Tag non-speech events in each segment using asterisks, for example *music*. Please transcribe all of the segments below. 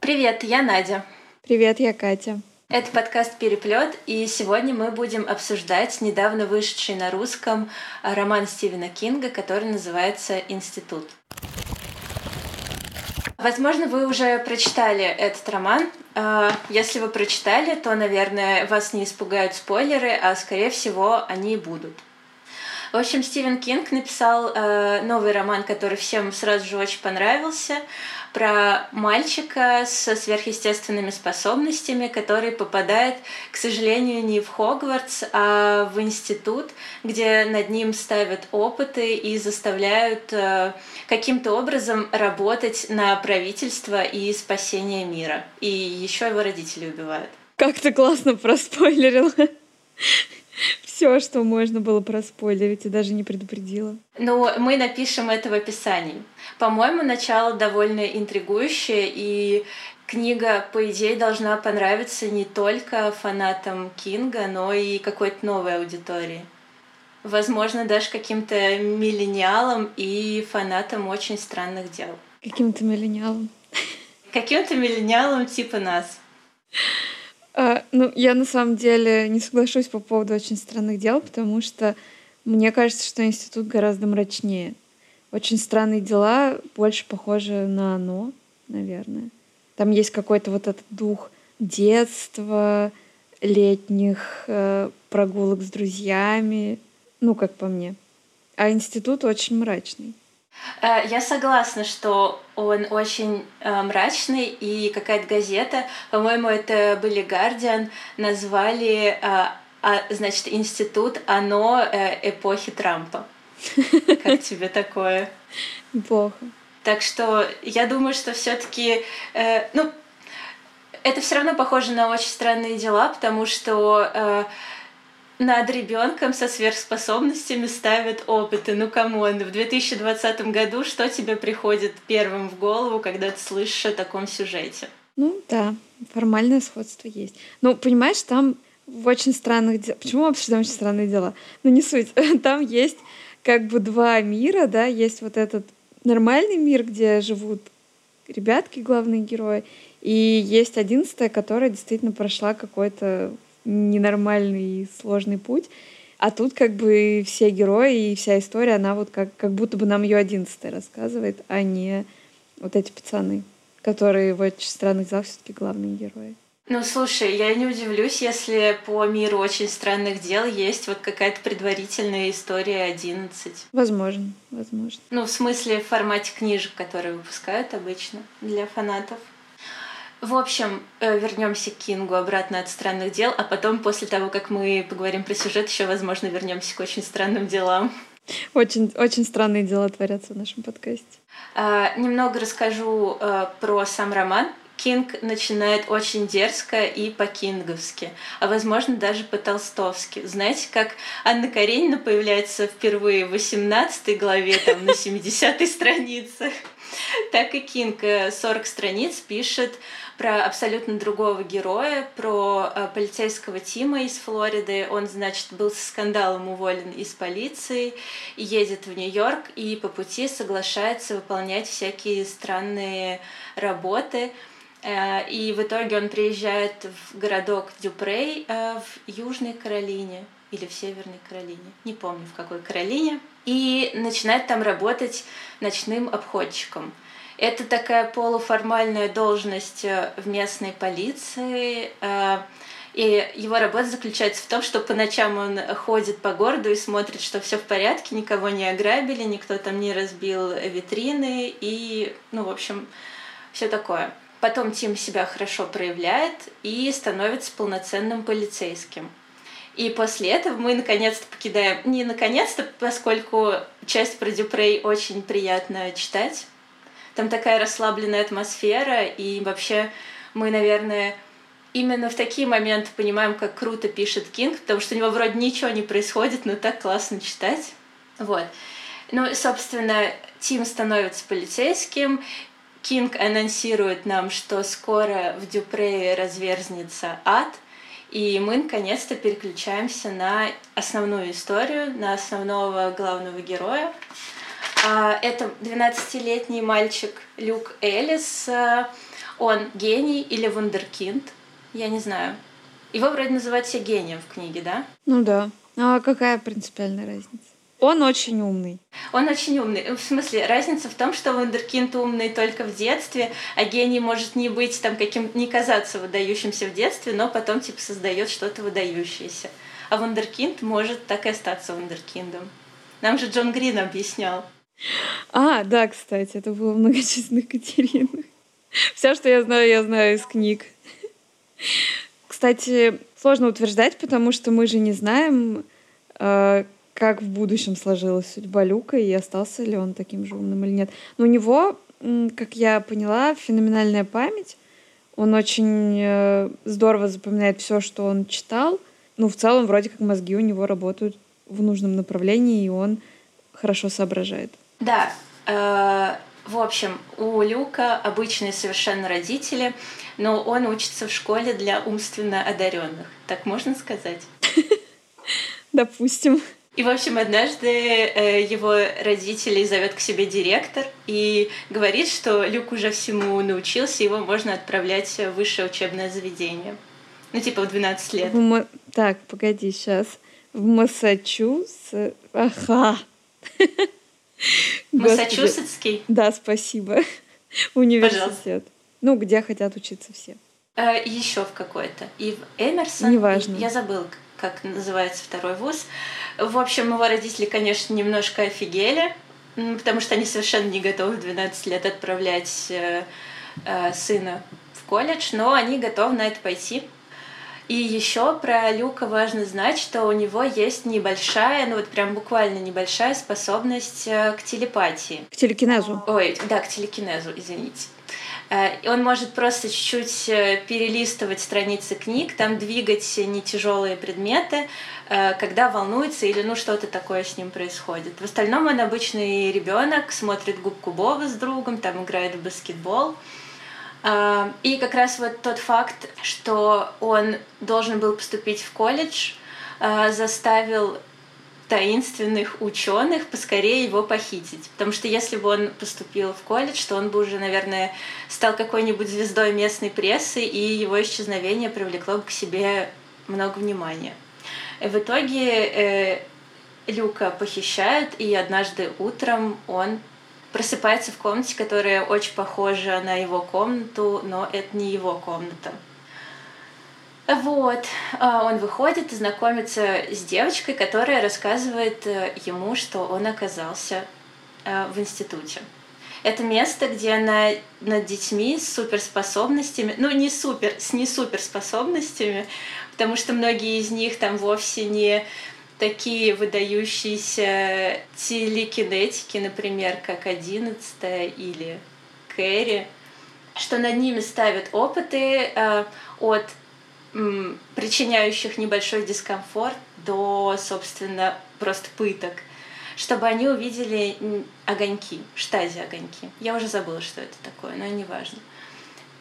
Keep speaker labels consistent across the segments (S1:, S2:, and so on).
S1: Привет, я Надя.
S2: Привет, я Катя.
S1: Это подкаст «Переплет», и сегодня мы будем обсуждать недавно вышедший на русском роман Стивена Кинга, который называется «Институт». Возможно, вы уже прочитали этот роман. А, если вы прочитали, то, наверное, вас не испугают спойлеры, а, скорее всего, они и будут. В общем, Стивен Кинг написал э, новый роман, который всем сразу же очень понравился про мальчика со сверхъестественными способностями, который попадает, к сожалению, не в Хогвартс, а в институт, где над ним ставят опыты и заставляют э, каким-то образом работать на правительство и спасение мира. И еще его родители убивают.
S2: Как ты классно проспойлерила все, что можно было проспойлерить, и даже не предупредила.
S1: Ну, мы напишем это в описании. По-моему, начало довольно интригующее, и книга, по идее, должна понравиться не только фанатам Кинга, но и какой-то новой аудитории. Возможно, даже каким-то миллениалам и фанатам очень странных дел.
S2: Каким-то миллениалам.
S1: Каким-то миллениалам типа нас.
S2: А, ну, я на самом деле не соглашусь по поводу очень странных дел, потому что мне кажется, что институт гораздо мрачнее. Очень странные дела больше похожи на оно, наверное. Там есть какой-то вот этот дух детства, летних э, прогулок с друзьями, ну, как по мне. А институт очень мрачный.
S1: Э, я согласна, что он очень э, мрачный, и какая-то газета, по-моему, это были Guardian, назвали, э, а, значит, институт «Оно эпохи Трампа». *laughs* Как тебе такое?
S2: Плохо.
S1: Так что я думаю, что все-таки, ну, это все равно похоже на очень странные дела, потому что над ребенком со сверхспособностями ставят опыты. Ну, come on, в 2020 году что тебе приходит первым в голову, когда ты слышишь о таком сюжете?
S2: Ну, да, формальное сходство есть. Ну, понимаешь, там в очень странных делах... Почему мы обсуждаем очень странные дела? Ну, не суть. *laughs* Там есть как бы два мира, да, есть вот этот нормальный мир, где живут ребятки, главные герои, и есть одиннадцатая, которая действительно прошла какой-то ненормальный и сложный путь. А тут как бы все герои и вся история, она вот как, как будто бы нам ее одиннадцатая рассказывает, а не вот эти пацаны, которые в очень странных залах все-таки главные герои.
S1: Ну, слушай, я не удивлюсь, если по миру очень странных дел есть вот какая-то предварительная история 11.
S2: Возможно, возможно.
S1: Ну, в смысле, в формате книжек, которые выпускают обычно для фанатов. В общем, э, вернемся к Кингу обратно от странных дел, а потом, после того, как мы поговорим про сюжет, еще, возможно, вернемся к очень странным делам.
S2: Очень, очень странные дела творятся в нашем подкасте.
S1: А, немного расскажу а, про сам роман. Кинг начинает очень дерзко и по-кинговски, а возможно даже по-толстовски. Знаете, как Анна Каренина появляется впервые в 18 главе, там, на 70-й *laughs* странице, так и Кинг 40 страниц пишет про абсолютно другого героя, про э, полицейского Тима из Флориды. Он, значит, был со скандалом уволен из полиции, едет в Нью-Йорк и по пути соглашается выполнять всякие странные работы. Э, и в итоге он приезжает в городок Дюпрей э, в Южной Каролине или в Северной Каролине, не помню в какой Каролине, и начинает там работать ночным обходчиком. Это такая полуформальная должность э, в местной полиции. Э, и его работа заключается в том, что по ночам он ходит по городу и смотрит, что все в порядке, никого не ограбили, никто там не разбил витрины и, ну, в общем, все такое. Потом Тим себя хорошо проявляет и становится полноценным полицейским. И после этого мы наконец-то покидаем... Не наконец-то, поскольку часть про Дюпрей очень приятно читать, там такая расслабленная атмосфера, и вообще мы, наверное, именно в такие моменты понимаем, как круто пишет Кинг, потому что у него вроде ничего не происходит, но так классно читать. Вот. Ну, собственно, Тим становится полицейским, Кинг анонсирует нам, что скоро в Дюпрее разверзнется ад, и мы наконец-то переключаемся на основную историю, на основного главного героя. А, это 12-летний мальчик Люк Элис. он гений или вундеркинд, я не знаю. Его вроде называют все гением в книге, да?
S2: Ну да. А какая принципиальная разница? Он очень умный.
S1: Он очень умный. В смысле, разница в том, что вундеркинд умный только в детстве, а гений может не быть там каким, не казаться выдающимся в детстве, но потом типа создает что-то выдающееся. А вундеркинд может так и остаться вундеркиндом. Нам же Джон Грин объяснял.
S2: А, да, кстати, это было в многочисленных Катеринах. Все, что я знаю, я знаю из книг. Кстати, сложно утверждать, потому что мы же не знаем, э, как в будущем сложилась судьба Люка и остался ли он таким же умным или нет. Но у него, как я поняла, феноменальная память. Он очень э, здорово запоминает все, что он читал. Ну, в целом, вроде как мозги у него работают в нужном направлении, и он хорошо соображает.
S1: Да. Э, в общем, у Люка обычные совершенно родители, но он учится в школе для умственно одаренных. Так можно сказать? *laughs*
S2: Допустим.
S1: И, в общем, однажды э, его родителей зовет к себе директор и говорит, что Люк уже всему научился, его можно отправлять в высшее учебное заведение. Ну, типа в 12 лет.
S2: Так, погоди, сейчас. В Массачусетс... Ага. *laughs*
S1: Массачусетский?
S2: Да, спасибо. *laughs* Университет. Пожалуйста. Ну, где хотят учиться все.
S1: Э, еще в какой-то. И в Эмерсон.
S2: Неважно.
S1: Я забыл, как называется второй вуз. В общем, его родители, конечно, немножко офигели, потому что они совершенно не готовы в 12 лет отправлять э, э, сына в колледж, но они готовы на это пойти. И еще про Люка важно знать, что у него есть небольшая, ну вот прям буквально небольшая способность э, к телепатии.
S2: К телекинезу.
S1: Ой, да, к телекинезу, извините. Э, он может просто чуть-чуть э, перелистывать страницы книг, там двигать не тяжелые предметы, когда волнуется или ну что-то такое с ним происходит. В остальном он обычный ребенок, смотрит губку Боба с другом, там играет в баскетбол. И как раз вот тот факт, что он должен был поступить в колледж, заставил таинственных ученых поскорее его похитить. Потому что если бы он поступил в колледж, то он бы уже, наверное, стал какой-нибудь звездой местной прессы, и его исчезновение привлекло бы к себе много внимания. В итоге э, Люка похищают, и однажды утром он просыпается в комнате, которая очень похожа на его комнату, но это не его комната. Вот, а, он выходит и знакомится с девочкой, которая рассказывает э, ему, что он оказался э, в институте. Это место, где она над детьми с суперспособностями, ну не супер, с не суперспособностями, потому что многие из них там вовсе не такие выдающиеся телекинетики, например, как одиннадцатая или Кэрри, что над ними ставят опыты э, от причиняющих небольшой дискомфорт до, собственно, просто пыток, чтобы они увидели огоньки, штази-огоньки. Я уже забыла, что это такое, но не важно.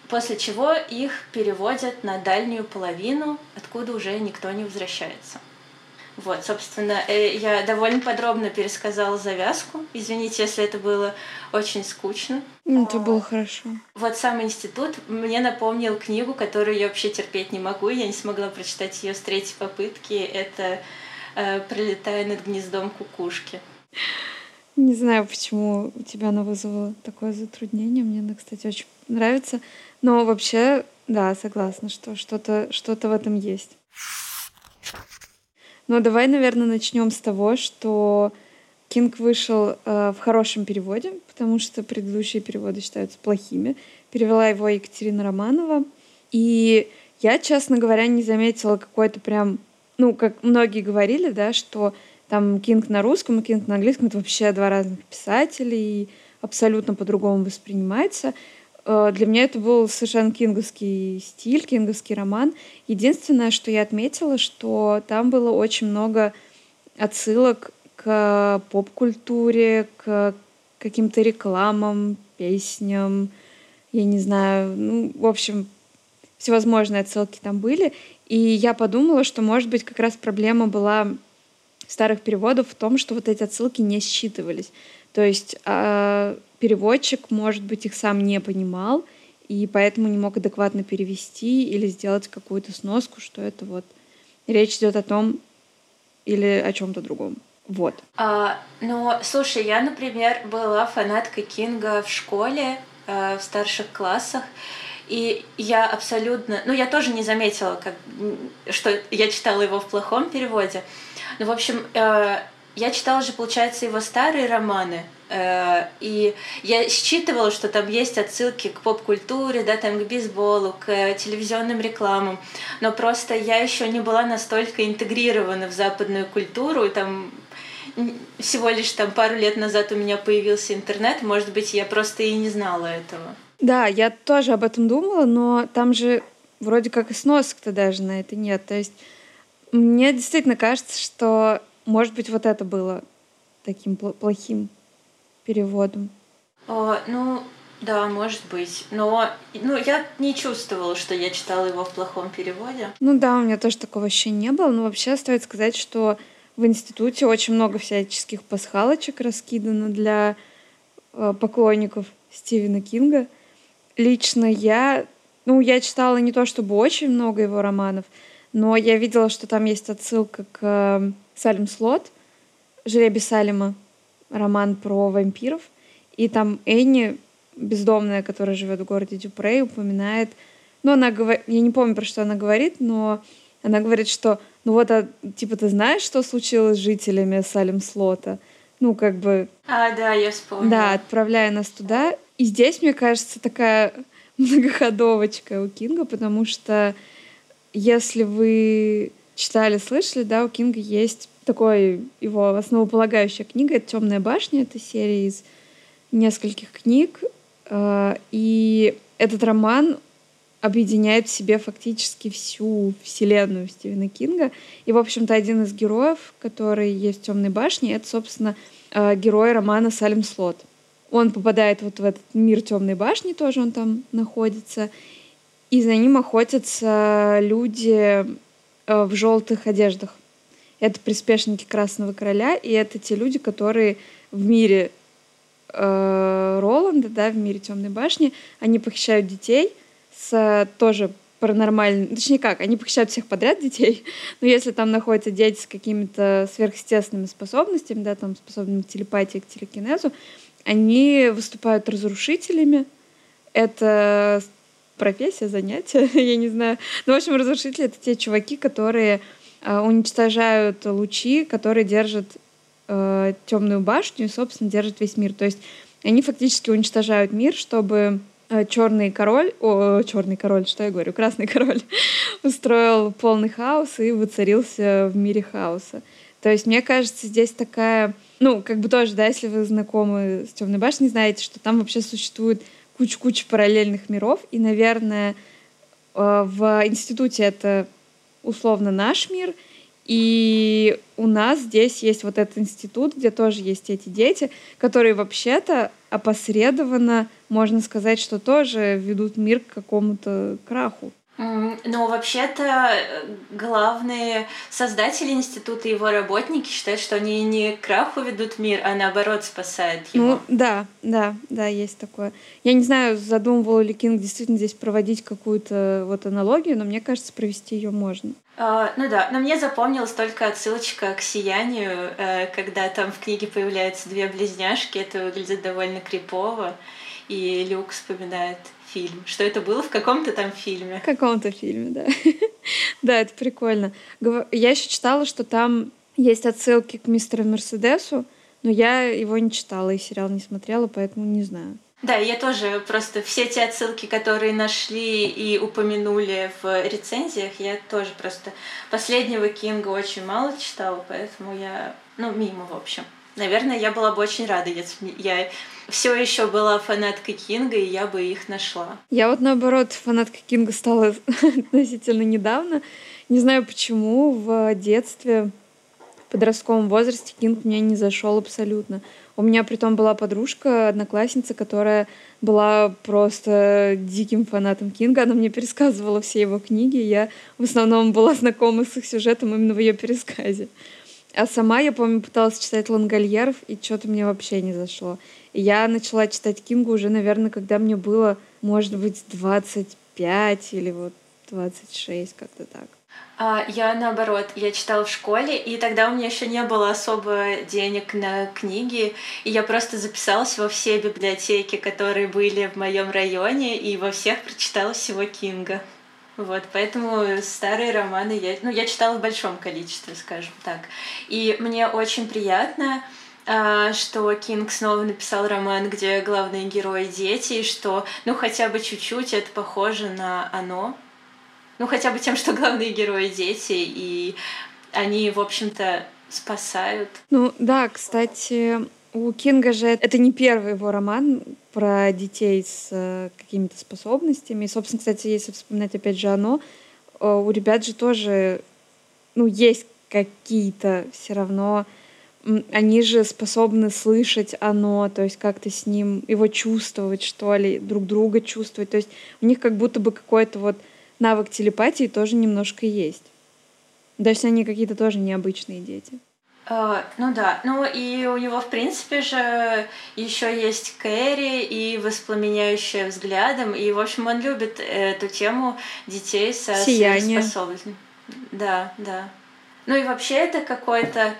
S1: После чего их переводят на дальнюю половину, откуда уже никто не возвращается. Вот, собственно, э, я довольно подробно пересказала завязку. Извините, если это было очень скучно.
S2: Это было хорошо.
S1: Вот сам институт мне напомнил книгу, которую я вообще терпеть не могу. Я не смогла прочитать ее с третьей попытки. Это э, «Пролетая над гнездом кукушки».
S2: Не знаю, почему у тебя она вызвала такое затруднение. Мне она, кстати, очень нравится. Но вообще, да, согласна, что что-то что в этом есть. Но давай, наверное, начнем с того, что Кинг вышел э, в хорошем переводе, потому что предыдущие переводы считаются плохими. Перевела его Екатерина Романова. И я, честно говоря, не заметила какой-то прям... Ну, как многие говорили, да, что там Кинг на русском и Кинг на английском — это вообще два разных писателя, и абсолютно по-другому воспринимается. Э, для меня это был совершенно кинговский стиль, кинговский роман. Единственное, что я отметила, что там было очень много отсылок к поп-культуре, к каким-то рекламам, песням, я не знаю, ну, в общем, всевозможные отсылки там были. И я подумала, что, может быть, как раз проблема была старых переводов в том, что вот эти отсылки не считывались. То есть э, переводчик, может быть, их сам не понимал, и поэтому не мог адекватно перевести или сделать какую-то сноску, что это вот речь идет о том или о чем-то другом. Вот.
S1: А, ну, слушай, я, например, была фанаткой Кинга в школе, э, в старших классах, и я абсолютно... Ну, я тоже не заметила, как, что я читала его в плохом переводе. Ну, в общем, э, я читала же, получается, его старые романы, и я считывала, что там есть отсылки к поп-культуре, да, там к бейсболу, к телевизионным рекламам, но просто я еще не была настолько интегрирована в западную культуру, там всего лишь там пару лет назад у меня появился интернет, может быть, я просто и не знала этого.
S2: Да, я тоже об этом думала, но там же вроде как и сносок-то даже на это нет. То есть мне действительно кажется, что, может быть, вот это было таким плохим переводом?
S1: О, ну, да, может быть. Но ну, я не чувствовала, что я читала его в плохом переводе.
S2: Ну да, у меня тоже такого вообще не было. Но вообще стоит сказать, что в институте очень много всяческих пасхалочек раскидано для э, поклонников Стивена Кинга. Лично я, ну, я читала не то чтобы очень много его романов, но я видела, что там есть отсылка к э, Салем Слот, «Жребий Салема», роман про вампиров, и там Энни, бездомная, которая живет в городе Дюпрей, упоминает, ну, она говорит, я не помню, про что она говорит, но она говорит, что, ну вот, а, типа, ты знаешь, что случилось с жителями Салем Слота? Ну, как бы...
S1: А, да, я вспомнила.
S2: Да, отправляя нас туда. И здесь, мне кажется, такая многоходовочка у Кинга, потому что если вы читали, слышали, да, у Кинга есть такой его основополагающая книга. Это «Темная башня». Это серия из нескольких книг. Э, и этот роман объединяет в себе фактически всю вселенную Стивена Кинга. И, в общем-то, один из героев, который есть в «Темной башне», это, собственно, э, герой романа «Салем Слот». Он попадает вот в этот мир темной башни, тоже он там находится, и за ним охотятся люди в желтых одеждах. Это приспешники Красного Короля, и это те люди, которые в мире э, Роланда, да, в мире Темной башни, они похищают детей с тоже паранормальным, точнее как, они похищают всех подряд детей, *laughs* но если там находятся дети с какими-то сверхъестественными способностями, да, там способными к телепатии, к телекинезу, они выступают разрушителями. Это профессия, занятие, *laughs* я не знаю. Ну, в общем, разрушители — это те чуваки, которые Э, уничтожают лучи, которые держат э, темную башню и, собственно, держат весь мир. То есть они фактически уничтожают мир, чтобы э, черный король, о, черный король, что я говорю, красный *laughs* король, устроил полный хаос и воцарился в мире хаоса. То есть, мне кажется, здесь такая, ну, как бы тоже, да, если вы знакомы с Темной башней, знаете, что там вообще существует куча-куча параллельных миров, и, наверное, э, в институте это условно наш мир, и у нас здесь есть вот этот институт, где тоже есть эти дети, которые вообще-то опосредованно, можно сказать, что тоже ведут мир к какому-то краху.
S1: Ну, вообще-то э, главные создатели института и его работники считают, что они не к краху ведут мир, а наоборот спасают его.
S2: Ну, да, да, да, есть такое. Я не знаю, задумывал ли Кинг действительно здесь проводить какую-то вот аналогию, но мне кажется, провести ее можно.
S1: Uh, ну да, но мне запомнилась только отсылочка к сиянию, uh, когда там в книге появляются две близняшки, это выглядит довольно крипово, и Люк вспоминает фильм. Что это было в каком-то там фильме.
S2: В каком-то фильме, да. *laughs* да, это прикольно. Я еще читала, что там есть отсылки к мистеру Мерседесу, но я его не читала и сериал не смотрела, поэтому не знаю.
S1: Да, я тоже просто все те отсылки, которые нашли и упомянули в рецензиях, я тоже просто последнего Кинга очень мало читала, поэтому я, ну, мимо, в общем. Наверное, я была бы очень рада, если я все еще была фанаткой Кинга, и я бы их нашла.
S2: Я вот наоборот фанаткой Кинга стала *laughs* относительно недавно. Не знаю почему, в детстве, в подростковом возрасте Кинг мне не зашел абсолютно. У меня при том была подружка, одноклассница, которая была просто диким фанатом Кинга. Она мне пересказывала все его книги. Я в основном была знакома с их сюжетом именно в ее пересказе. А сама, я помню, пыталась читать Лангольеров, и что-то мне вообще не зашло. Я начала читать Кингу уже, наверное, когда мне было, может быть, 25 или вот 26, как-то так.
S1: А, я наоборот, я читала в школе, и тогда у меня еще не было особо денег на книги, и я просто записалась во все библиотеки, которые были в моем районе, и во всех прочитала всего Кинга. Вот, поэтому старые романы я, ну, я читала в большом количестве, скажем так. И мне очень приятно, что Кинг снова написал роман, где главные герои дети, и что, ну, хотя бы чуть-чуть это похоже на оно, ну, хотя бы тем, что главные герои дети, и они, в общем-то, спасают.
S2: Ну, да, кстати, у Кинга же это не первый его роман про детей с э, какими-то способностями. И, собственно, кстати, если вспоминать опять же оно, э, у ребят же тоже, ну, есть какие-то все равно они же способны слышать оно, то есть как-то с ним его чувствовать, что ли, друг друга чувствовать. То есть у них как будто бы какой-то вот навык телепатии тоже немножко есть. То есть они какие-то тоже необычные дети.
S1: Uh, ну да, ну и у него, в принципе же, еще есть Кэрри и воспламеняющая взглядом, и, в общем, он любит эту тему детей со
S2: Сияние.
S1: способностями. Да, да. Ну и вообще это какой-то...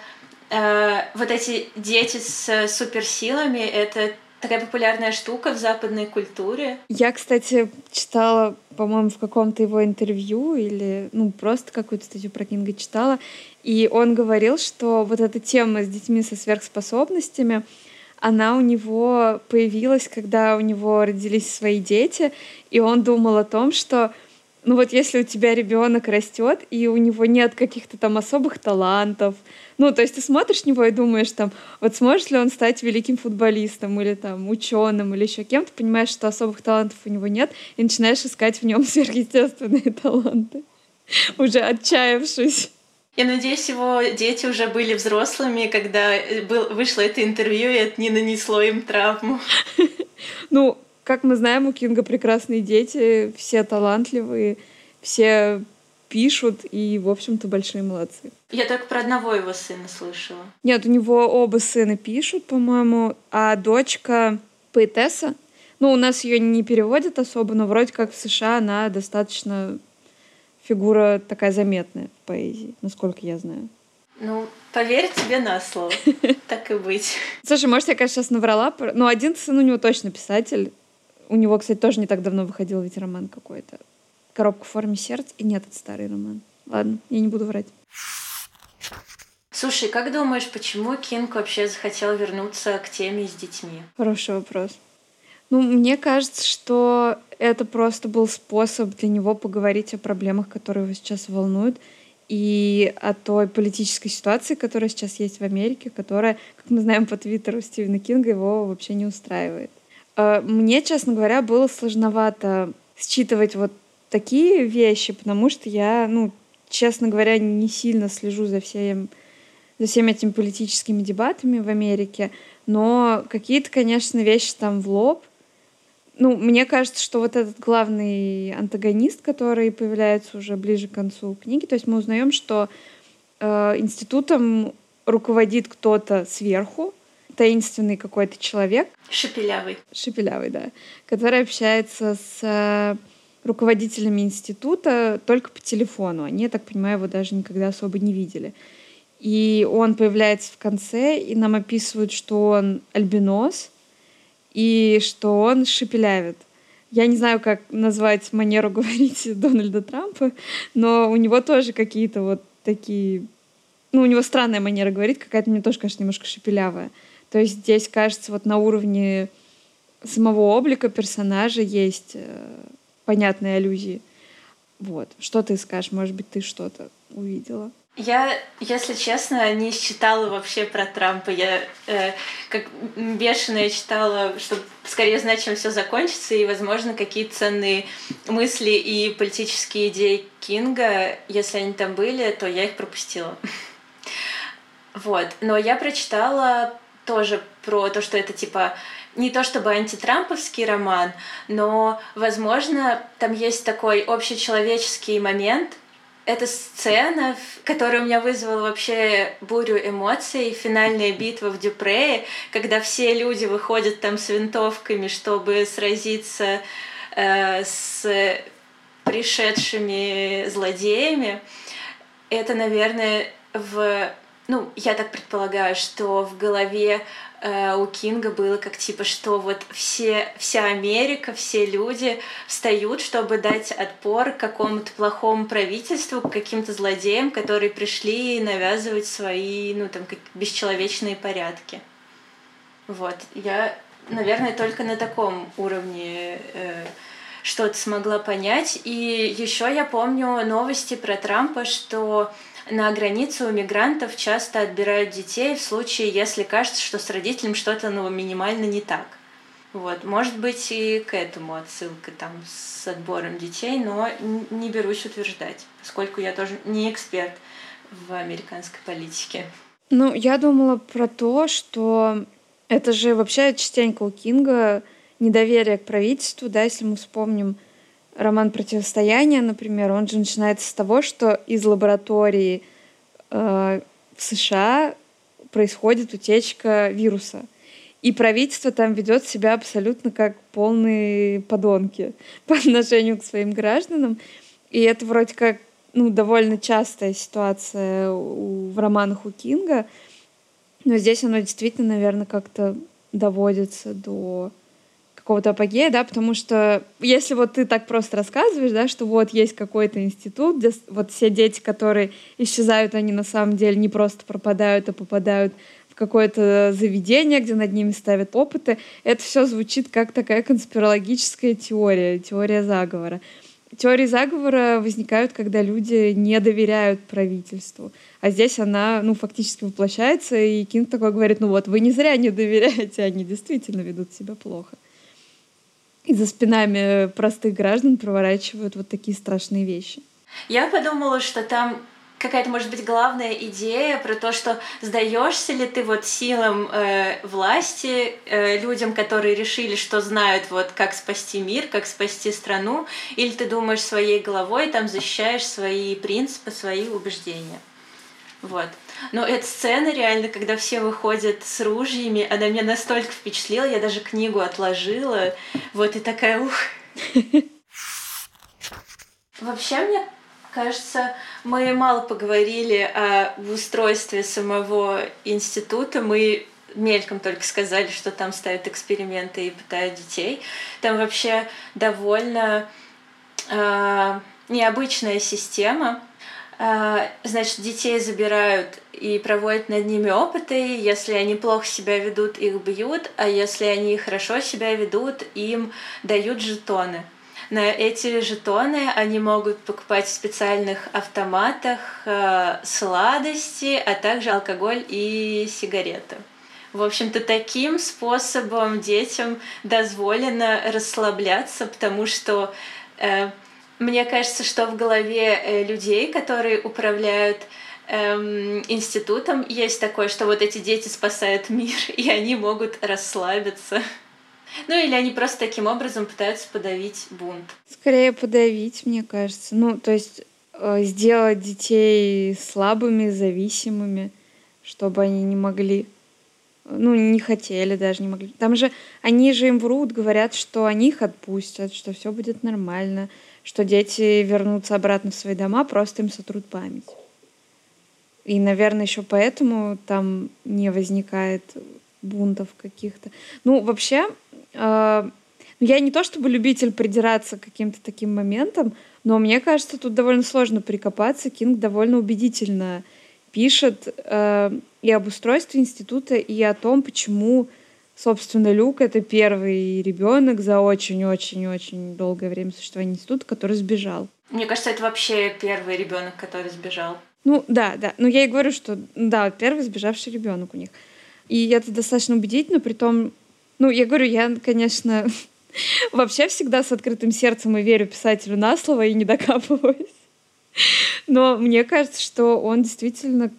S1: Э, вот эти дети с суперсилами, это такая популярная штука в западной культуре.
S2: Я, кстати, читала, по-моему, в каком-то его интервью или, ну, просто какую-то статью про Кинга читала, и он говорил, что вот эта тема с детьми со сверхспособностями, она у него появилась, когда у него родились свои дети, и он думал о том, что ну вот если у тебя ребенок растет, и у него нет каких-то там особых талантов, ну, то есть ты смотришь на него и думаешь, там, вот сможет ли он стать великим футболистом или там ученым или еще кем-то, понимаешь, что особых талантов у него нет, и начинаешь искать в нем *laughs* сверхъестественные таланты, уже отчаявшись.
S1: Я надеюсь, его дети уже были взрослыми, когда был, вышло это интервью, и это не нанесло им травму. *laughs*
S2: Ну, как мы знаем, у Кинга прекрасные дети, все талантливые, все пишут и, в общем-то, большие молодцы.
S1: Я только про одного его сына слышала.
S2: Нет, у него оба сына пишут, по-моему, а дочка поэтесса. Ну, у нас ее не переводят особо, но вроде как в США она достаточно фигура такая заметная в поэзии, насколько я знаю.
S1: Ну, поверь тебе на слово. *laughs* Так и быть.
S2: Слушай, может, я, конечно, сейчас наврала. Но один сын у него точно писатель. У него, кстати, тоже не так давно выходил ведь роман какой-то. «Коробка в форме сердца». И нет, это старый роман. Ладно, я не буду врать.
S1: Слушай, как думаешь, почему Кинг вообще захотел вернуться к теме с детьми?
S2: Хороший вопрос. Ну, мне кажется, что это просто был способ для него поговорить о проблемах, которые его сейчас волнуют, и о той политической ситуации, которая сейчас есть в Америке, которая, как мы знаем по твиттеру Стивена Кинга, его вообще не устраивает. Э, мне, честно говоря, было сложновато считывать вот такие вещи, потому что я, ну, честно говоря, не сильно слежу за всем, за всеми этими политическими дебатами в Америке, но какие-то, конечно, вещи там в лоб. Ну, мне кажется, что вот этот главный антагонист, который появляется уже ближе к концу книги, то есть мы узнаем, что э, институтом руководит кто-то сверху, таинственный какой-то человек.
S1: Шепелявый.
S2: Шепелявый, да. Который общается с э, руководителями института только по телефону. Они, я так понимаю, его даже никогда особо не видели. И он появляется в конце, и нам описывают, что он альбинос, и что он шепелявит. Я не знаю, как назвать манеру *laughs* говорить Дональда Трампа, но у него тоже какие-то вот такие... Ну, у него странная манера говорить, какая-то мне тоже, конечно, немножко шепелявая. То есть здесь, кажется, вот на уровне самого облика персонажа есть э, понятные аллюзии. Вот. Что ты скажешь? Может быть, ты что-то увидела?
S1: Я, если честно, не читала вообще про Трампа. Я э, как бешеная читала, чтобы скорее знать, чем все закончится, и, возможно, какие ценные мысли и политические идеи Кинга, если они там были, то я их пропустила. *laughs* Вот. Но я прочитала тоже про то, что это типа не то чтобы антитрамповский роман, но, возможно, там есть такой общечеловеческий момент, эта сцена, которая у меня вызвала вообще бурю эмоций, финальная битва в Дюпрее, когда все люди выходят там с винтовками, чтобы сразиться э, с пришедшими злодеями, это, наверное, в ну, я так предполагаю, что в голове э, у Кинга было как типа, что вот все, вся Америка, все люди встают, чтобы дать отпор какому-то плохому правительству, каким-то злодеям, которые пришли навязывать свои, ну, там, как бесчеловечные порядки. Вот. Я, наверное, только на таком уровне э, что-то смогла понять. И еще я помню новости про Трампа, что на границе у мигрантов часто отбирают детей в случае, если кажется, что с родителем что-то ну, минимально не так. Вот. Может быть, и к этому отсылка там с отбором детей, но не берусь утверждать, поскольку я тоже не эксперт в американской политике.
S2: Ну, я думала про то, что это же вообще частенько у Кинга недоверие к правительству, да, если мы вспомним роман «Противостояние», например, он же начинается с того, что из лаборатории э, в США происходит утечка вируса. И правительство там ведет себя абсолютно как полные подонки *laughs* по отношению к своим гражданам. И это вроде как ну, довольно частая ситуация у, в романах у Кинга. Но здесь оно действительно, наверное, как-то доводится до какого-то апогея, да, потому что если вот ты так просто рассказываешь, да, что вот есть какой-то институт, где вот все дети, которые исчезают, они на самом деле не просто пропадают, а попадают в какое-то заведение, где над ними ставят опыты, это все звучит как такая конспирологическая теория, теория заговора. Теории заговора возникают, когда люди не доверяют правительству. А здесь она, ну, фактически воплощается, и Кинг такой говорит, ну вот, вы не зря не доверяете, они действительно ведут себя плохо и за спинами простых граждан проворачивают вот такие страшные вещи.
S1: Я подумала, что там какая-то, может быть, главная идея про то, что сдаешься ли ты вот силам э, власти, э, людям, которые решили, что знают вот как спасти мир, как спасти страну, или ты думаешь своей головой, там защищаешь свои принципы, свои убеждения. Вот. Но эта сцена реально, когда все выходят с ружьями, она меня настолько впечатлила, я даже книгу отложила. Вот и такая ух. Вообще, мне кажется, мы мало поговорили о устройстве самого института. Мы мельком только сказали, что там ставят эксперименты и пытают детей. Там вообще довольно э, необычная система. Э, значит, детей забирают и проводят над ними опыты. Если они плохо себя ведут, их бьют, а если они хорошо себя ведут, им дают жетоны. На эти жетоны они могут покупать в специальных автоматах э, сладости, а также алкоголь и сигареты. В общем-то, таким способом детям дозволено расслабляться, потому что э, мне кажется, что в голове э, людей, которые управляют эм, институтом, есть такое, что вот эти дети спасают мир, *laughs* и они могут расслабиться. Ну или они просто таким образом пытаются подавить бунт.
S2: Скорее подавить, мне кажется. Ну, то есть э, сделать детей слабыми, зависимыми, чтобы они не могли, ну, не хотели даже, не могли. Там же, они же им врут, говорят, что они их отпустят, что все будет нормально, что дети вернутся обратно в свои дома, просто им сотрут память. И, наверное, еще поэтому там не возникает бунтов каких-то. Ну, вообще, э, я не то чтобы любитель придираться к каким-то таким моментам, но мне кажется, тут довольно сложно прикопаться. Кинг довольно убедительно пишет э, и об устройстве института, и о том, почему, собственно, Люк это первый ребенок за очень-очень-очень долгое время существования института, который сбежал.
S1: Мне кажется, это вообще первый ребенок, который сбежал.
S2: Ну да, да. Но я и говорю, что да, первый сбежавший ребенок у них. И это достаточно убедительно, при том, ну, я говорю, я, конечно, *laughs* вообще всегда с открытым сердцем и верю писателю на слово и не докапываюсь. Но мне кажется, что он действительно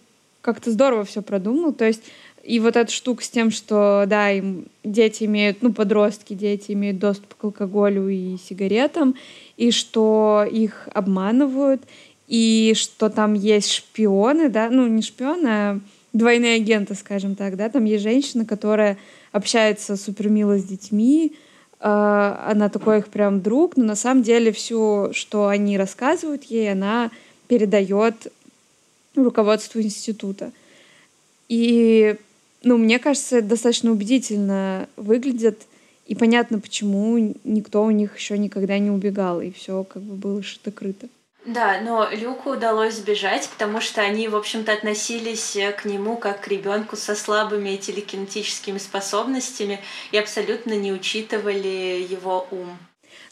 S2: как-то здорово все продумал. То есть и вот эта штука с тем, что, да, им дети имеют, ну, подростки, дети имеют доступ к алкоголю и сигаретам, и что их обманывают, и что там есть шпионы, да, ну не шпионы, а двойные агенты, скажем так, да, там есть женщина, которая общается супер мило с детьми, э, она такой их прям друг, но на самом деле все, что они рассказывают ей, она передает руководству института. И, ну, мне кажется, это достаточно убедительно выглядит, и понятно, почему никто у них еще никогда не убегал, и все как бы было шито-крыто.
S1: Да, но Люку удалось сбежать, потому что они, в общем-то, относились э, к нему как к ребенку со слабыми телекинетическими способностями и абсолютно не учитывали его ум.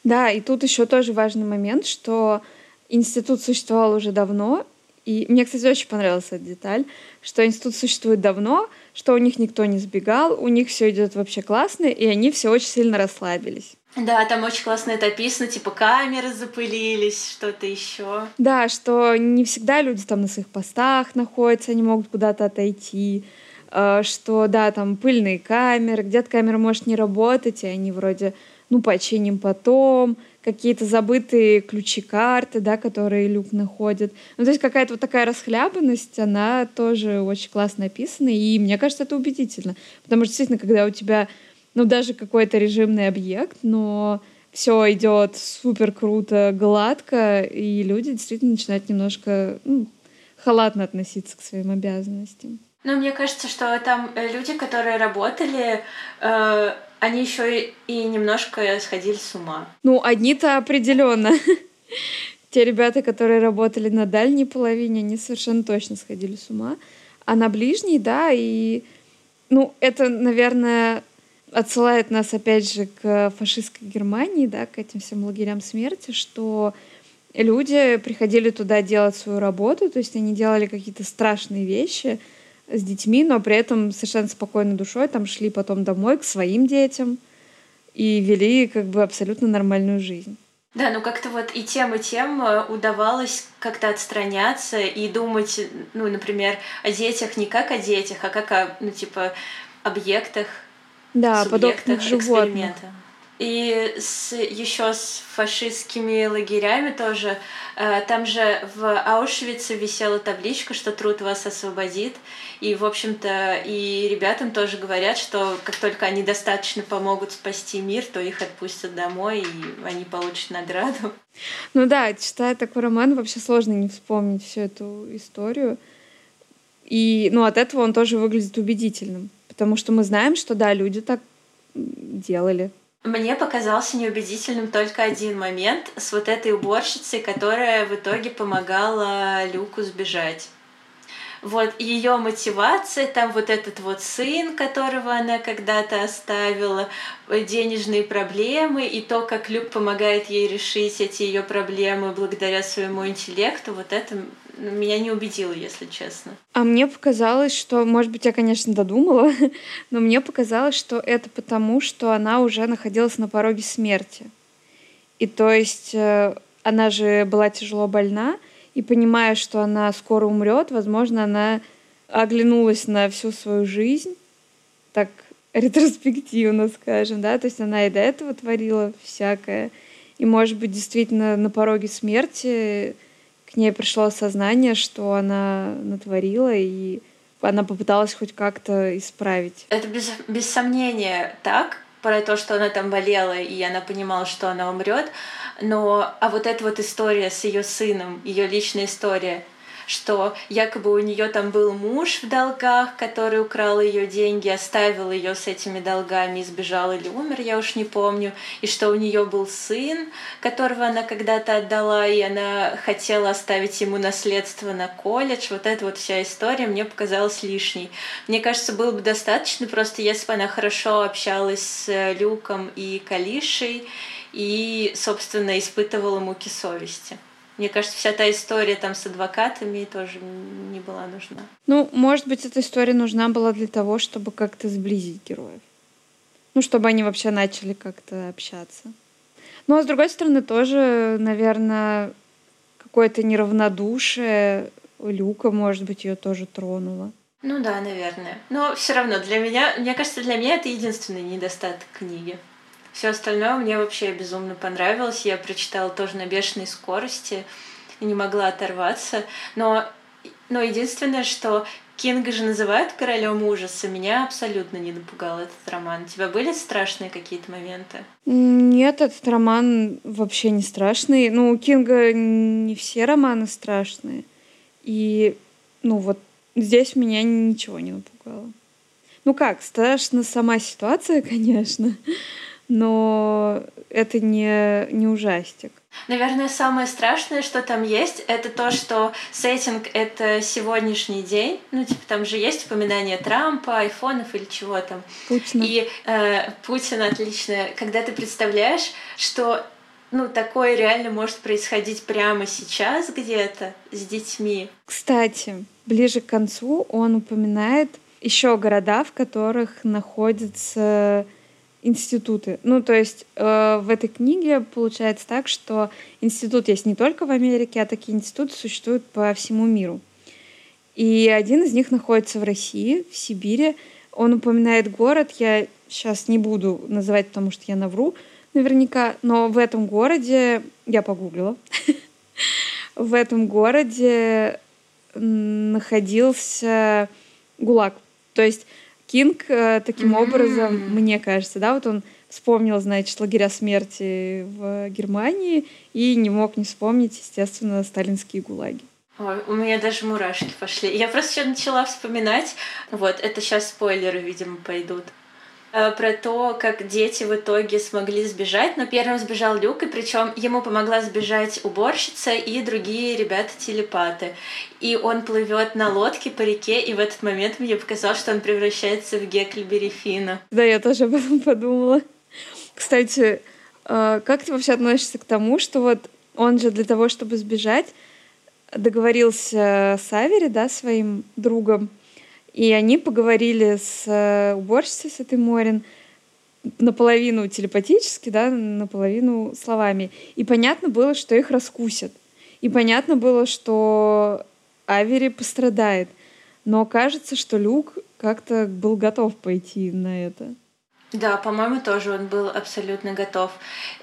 S2: Да, и тут еще тоже важный момент, что институт существовал уже давно, и мне, кстати, очень понравилась эта деталь, что институт существует давно, что у них никто не сбегал, у них все идет вообще классно, и они все очень сильно расслабились.
S1: Да, там очень классно это описано, типа камеры запылились, что-то еще.
S2: Да, что не всегда люди там на своих постах находятся, они могут куда-то отойти, э, что да, там пыльные камеры, где-то камера может не работать, и они вроде, ну, починим потом, какие-то забытые ключи карты, да, которые Люк находит. Ну, то есть какая-то вот такая расхлябанность, она тоже очень классно описана, и мне кажется, это убедительно. Потому что действительно, когда у тебя, ну, даже какой-то режимный объект, но все идет супер круто, гладко, и люди действительно начинают немножко ну, халатно относиться к своим обязанностям.
S1: Ну, мне кажется, что там э, люди, которые работали, э, они еще и немножко сходили с ума.
S2: Ну, одни-то определенно. *laughs* Те ребята, которые работали на дальней половине, они совершенно точно сходили с ума. А на ближней, да, и... Ну, это, наверное, отсылает нас, опять же, к фашистской Германии, да, к этим всем лагерям смерти, что люди приходили туда делать свою работу, то есть они делали какие-то страшные вещи — с детьми, но при этом совершенно спокойной душой там шли потом домой к своим детям и вели как бы абсолютно нормальную жизнь.
S1: Да, ну как-то вот и тем, и тем э, удавалось как-то отстраняться и думать, ну, например, о детях не как о детях, а как о, ну, типа, объектах,
S2: да, субъектах эксперимента.
S1: И с, еще с фашистскими лагерями тоже. Э, там же в Аушвице висела табличка, что труд вас освободит. И, в общем-то, и ребятам тоже говорят, что как только они достаточно помогут спасти мир, то их отпустят домой, и они получат награду.
S2: Ну да, читая такой роман, вообще сложно не вспомнить всю эту историю. И, ну, от этого он тоже выглядит убедительным. Потому что мы знаем, что да, люди так делали.
S1: Мне показался неубедительным только один момент с вот этой уборщицей, которая в итоге помогала Люку сбежать. Вот ее мотивация, там вот этот вот сын, которого она когда-то оставила, денежные проблемы и то, как Люк помогает ей решить эти ее проблемы благодаря своему интеллекту, вот это меня не убедило, если честно.
S2: А мне показалось, что, может быть, я, конечно, додумала, *laughs* но мне показалось, что это потому, что она уже находилась на пороге смерти. И то есть э, она же была тяжело больна, и понимая, что она скоро умрет, возможно, она оглянулась на всю свою жизнь, так ретроспективно, скажем, да, то есть она и до этого творила всякое, и, может быть, действительно на пороге смерти к ней пришло осознание, что она натворила, и она попыталась хоть как-то исправить.
S1: Это без, без сомнения так, про то, что она там болела, и она понимала, что она умрет. Но а вот эта вот история с ее сыном, ее личная история — что якобы у нее там был муж в долгах, который украл ее деньги, оставил ее с этими долгами сбежал или умер, я уж не помню, и что у нее был сын, которого она когда-то отдала, и она хотела оставить ему наследство на колледж. Вот эта вот вся история мне показалась лишней. Мне кажется, было бы достаточно просто, если бы она хорошо общалась с Люком и Калишей, и, собственно, испытывала муки совести. Мне кажется, вся та история там с адвокатами тоже не была нужна.
S2: Ну, может быть, эта история нужна была для того, чтобы как-то сблизить героев. Ну, чтобы они вообще начали как-то общаться. Ну, а с другой стороны, тоже, наверное, какое-то неравнодушие Люка, может быть, ее тоже тронуло.
S1: Ну да, наверное. Но все равно для меня, мне кажется, для меня это единственный недостаток книги. Все остальное мне вообще безумно понравилось. Я прочитала тоже на бешеной скорости. и не могла оторваться. Но, но единственное, что Кинга же называют королем ужаса. Меня абсолютно не напугал этот роман. У тебя были страшные какие-то моменты?
S2: Нет, этот роман вообще не страшный. Ну, у Кинга не все романы страшные. И, ну, вот здесь меня ничего не напугало. Ну как, страшна сама ситуация, *laughs* конечно, но это не, не ужастик.
S1: Наверное, самое страшное, что там есть, это то, что сеттинг — это сегодняшний день. Ну, типа, там же есть упоминание Трампа, айфонов или чего там.
S2: Путина.
S1: И э, Путин отлично. Когда ты представляешь, что ну, такое реально может происходить прямо сейчас где-то с детьми.
S2: Кстати, ближе к концу он упоминает еще города, в которых находятся институты. Ну, то есть э, в этой книге получается так, что институт есть не только в Америке, а такие институты существуют по всему миру. И один из них находится в России, в Сибири. Он упоминает город, я сейчас не буду называть, потому что я навру наверняка, но в этом городе, я погуглила, *laughs* в этом городе находился ГУЛАГ. То есть Кинг э, таким mm-hmm. образом, мне кажется, да, вот он вспомнил, значит, лагеря смерти в Германии и не мог не вспомнить, естественно, сталинские гулаги.
S1: Ой, у меня даже мурашки пошли. Я просто сейчас начала вспоминать. Вот, это сейчас спойлеры, видимо, пойдут. Э, про то, как дети в итоге смогли сбежать. Но первым сбежал Люк, и причем ему помогла сбежать уборщица и другие ребята-телепаты. И он плывет на лодке по реке, и в этот момент мне показалось, что он превращается в Гекльбери Фина.
S2: Да, я тоже об этом подумала. Кстати, э, как ты вообще относишься к тому, что вот он же для того, чтобы сбежать, договорился с Авери, да, своим другом, и они поговорили с э, уборщицей, с этой Морин, наполовину телепатически, да, наполовину словами. И понятно было, что их раскусят. И понятно было, что Авери пострадает. Но кажется, что Люк как-то был готов пойти на это.
S1: Да, по-моему, тоже он был абсолютно готов.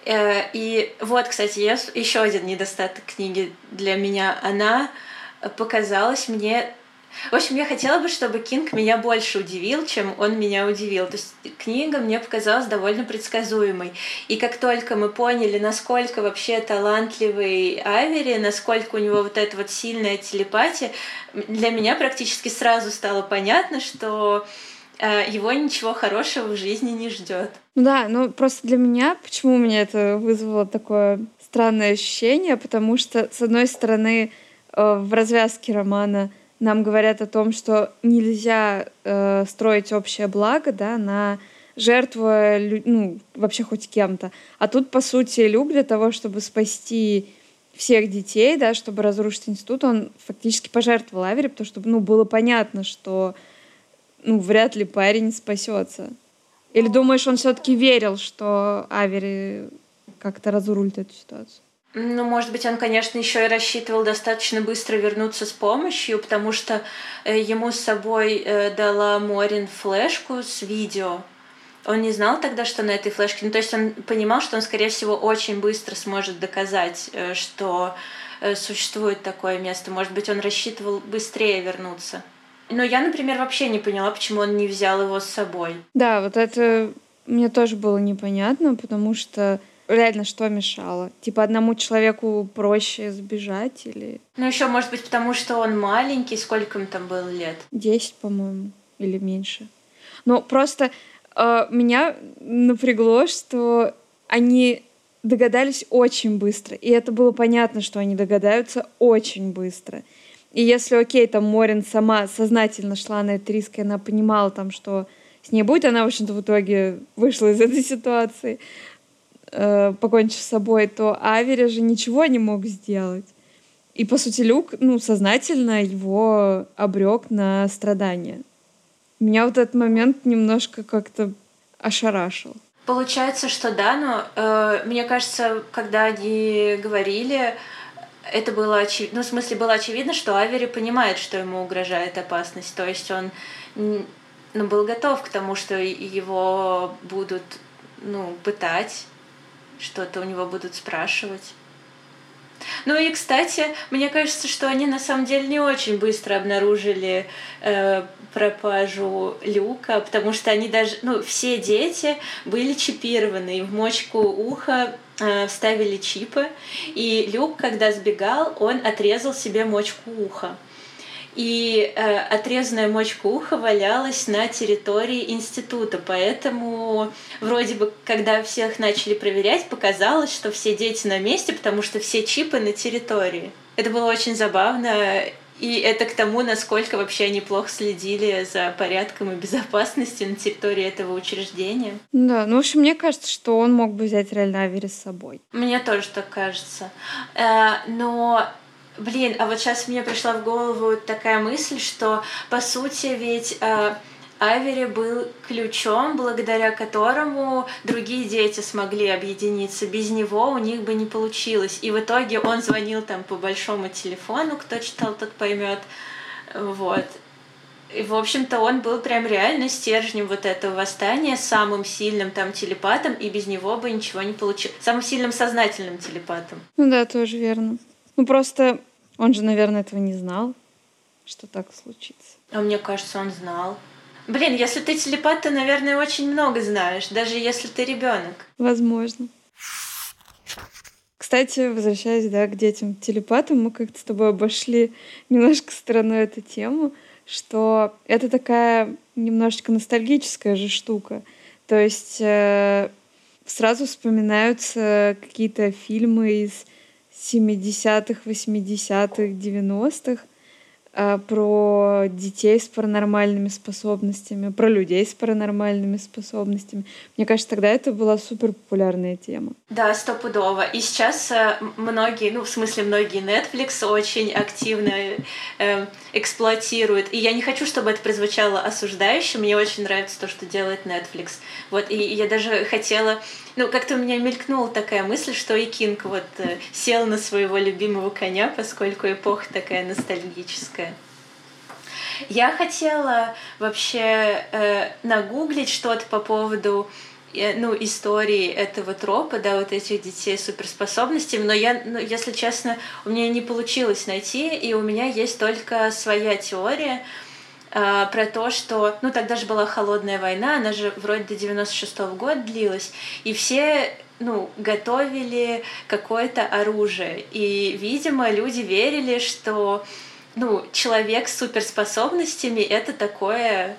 S1: Э, и вот, кстати, еще один недостаток книги для меня. Она показалась мне в общем, я хотела бы, чтобы Кинг меня больше удивил, чем он меня удивил. То есть книга мне показалась довольно предсказуемой. И как только мы поняли, насколько вообще талантливый Авери, насколько у него вот эта вот сильная телепатия, для меня практически сразу стало понятно, что э, его ничего хорошего в жизни не ждет.
S2: Да, ну просто для меня, почему у меня это вызвало такое странное ощущение, потому что, с одной стороны, э, в развязке романа нам говорят о том, что нельзя э, строить общее благо, да, на жертвуя, ну, вообще хоть кем-то. А тут, по сути, Люк для того, чтобы спасти всех детей, да, чтобы разрушить институт, он фактически пожертвовал Авери, потому что, ну, было понятно, что, ну, вряд ли парень спасется. Или думаешь, он все-таки верил, что Авери как-то разрулит эту ситуацию?
S1: Ну, может быть, он, конечно, еще и рассчитывал достаточно быстро вернуться с помощью, потому что э, ему с собой э, дала Морин флешку с видео. Он не знал тогда, что на этой флешке. Ну, то есть он понимал, что он, скорее всего, очень быстро сможет доказать, э, что существует такое место. Может быть, он рассчитывал быстрее вернуться. Но я, например, вообще не поняла, почему он не взял его с собой.
S2: Да, вот это мне тоже было непонятно, потому что реально что мешало? Типа одному человеку проще сбежать или...
S1: Ну еще, может быть, потому что он маленький, сколько ему там было лет?
S2: Десять, по-моему, или меньше. Но просто э, меня напрягло, что они догадались очень быстро. И это было понятно, что они догадаются очень быстро. И если, окей, там Морин сама сознательно шла на этот риск, и она понимала там, что с ней будет, она, в общем-то, в итоге вышла из этой ситуации э, покончив с собой, то Авери же ничего не мог сделать. И, по сути, Люк, ну, сознательно его обрек на страдания. Меня вот этот момент немножко как-то ошарашил.
S1: Получается, что да, но э, мне кажется, когда они говорили, это было очевидно, ну, в смысле, было очевидно, что Авери понимает, что ему угрожает опасность. То есть он ну, был готов к тому, что его будут ну, пытать, что-то у него будут спрашивать. Ну и, кстати, мне кажется, что они на самом деле не очень быстро обнаружили э, пропажу Люка, потому что они даже, ну, все дети были чипированы, в мочку уха э, вставили чипы, и Люк, когда сбегал, он отрезал себе мочку уха и э, отрезанная мочка уха валялась на территории института, поэтому вроде бы, когда всех начали проверять, показалось, что все дети на месте, потому что все чипы на территории. Это было очень забавно, и это к тому, насколько вообще они плохо следили за порядком и безопасностью на территории этого учреждения.
S2: Да, ну, в общем, мне кажется, что он мог бы взять реально Авери с собой.
S1: Мне тоже так кажется. Э, но Блин, а вот сейчас мне пришла в голову такая мысль, что по сути ведь э, Авери был ключом, благодаря которому другие дети смогли объединиться. Без него у них бы не получилось. И в итоге он звонил там по большому телефону, кто читал, тот поймет. Вот. И, в общем-то, он был прям реально стержнем вот этого восстания, самым сильным там телепатом, и без него бы ничего не получилось. Самым сильным сознательным телепатом.
S2: Ну да, тоже верно. Ну просто он же, наверное, этого не знал, что так случится.
S1: А мне кажется, он знал. Блин, если ты телепат, ты, наверное, очень много знаешь, даже если ты ребенок.
S2: Возможно. Кстати, возвращаясь да, к детям телепатам, мы как-то с тобой обошли немножко стороной эту тему, что это такая немножечко ностальгическая же штука. То есть э, сразу вспоминаются какие-то фильмы из 70-х, 80-х, 90-х про детей с паранормальными способностями, про людей с паранормальными способностями. Мне кажется, тогда это была супер популярная тема.
S1: Да, стопудово. И сейчас э, многие, ну, в смысле, многие Netflix очень активно э, эксплуатируют. И я не хочу, чтобы это прозвучало осуждающе. Мне очень нравится то, что делает Netflix. Вот, и я даже хотела ну, как-то у меня мелькнула такая мысль, что и Кинг вот э, сел на своего любимого коня, поскольку эпоха такая ностальгическая. Я хотела вообще э, нагуглить что-то по поводу э, ну, истории этого тропа, да, вот этих детей с суперспособностями, но я, ну, если честно, у меня не получилось найти, и у меня есть только своя теория, э, про то, что, ну, тогда же была холодная война, она же вроде до 96 -го года длилась, и все ну, готовили какое-то оружие. И, видимо, люди верили, что ну, человек с суперспособностями — это такое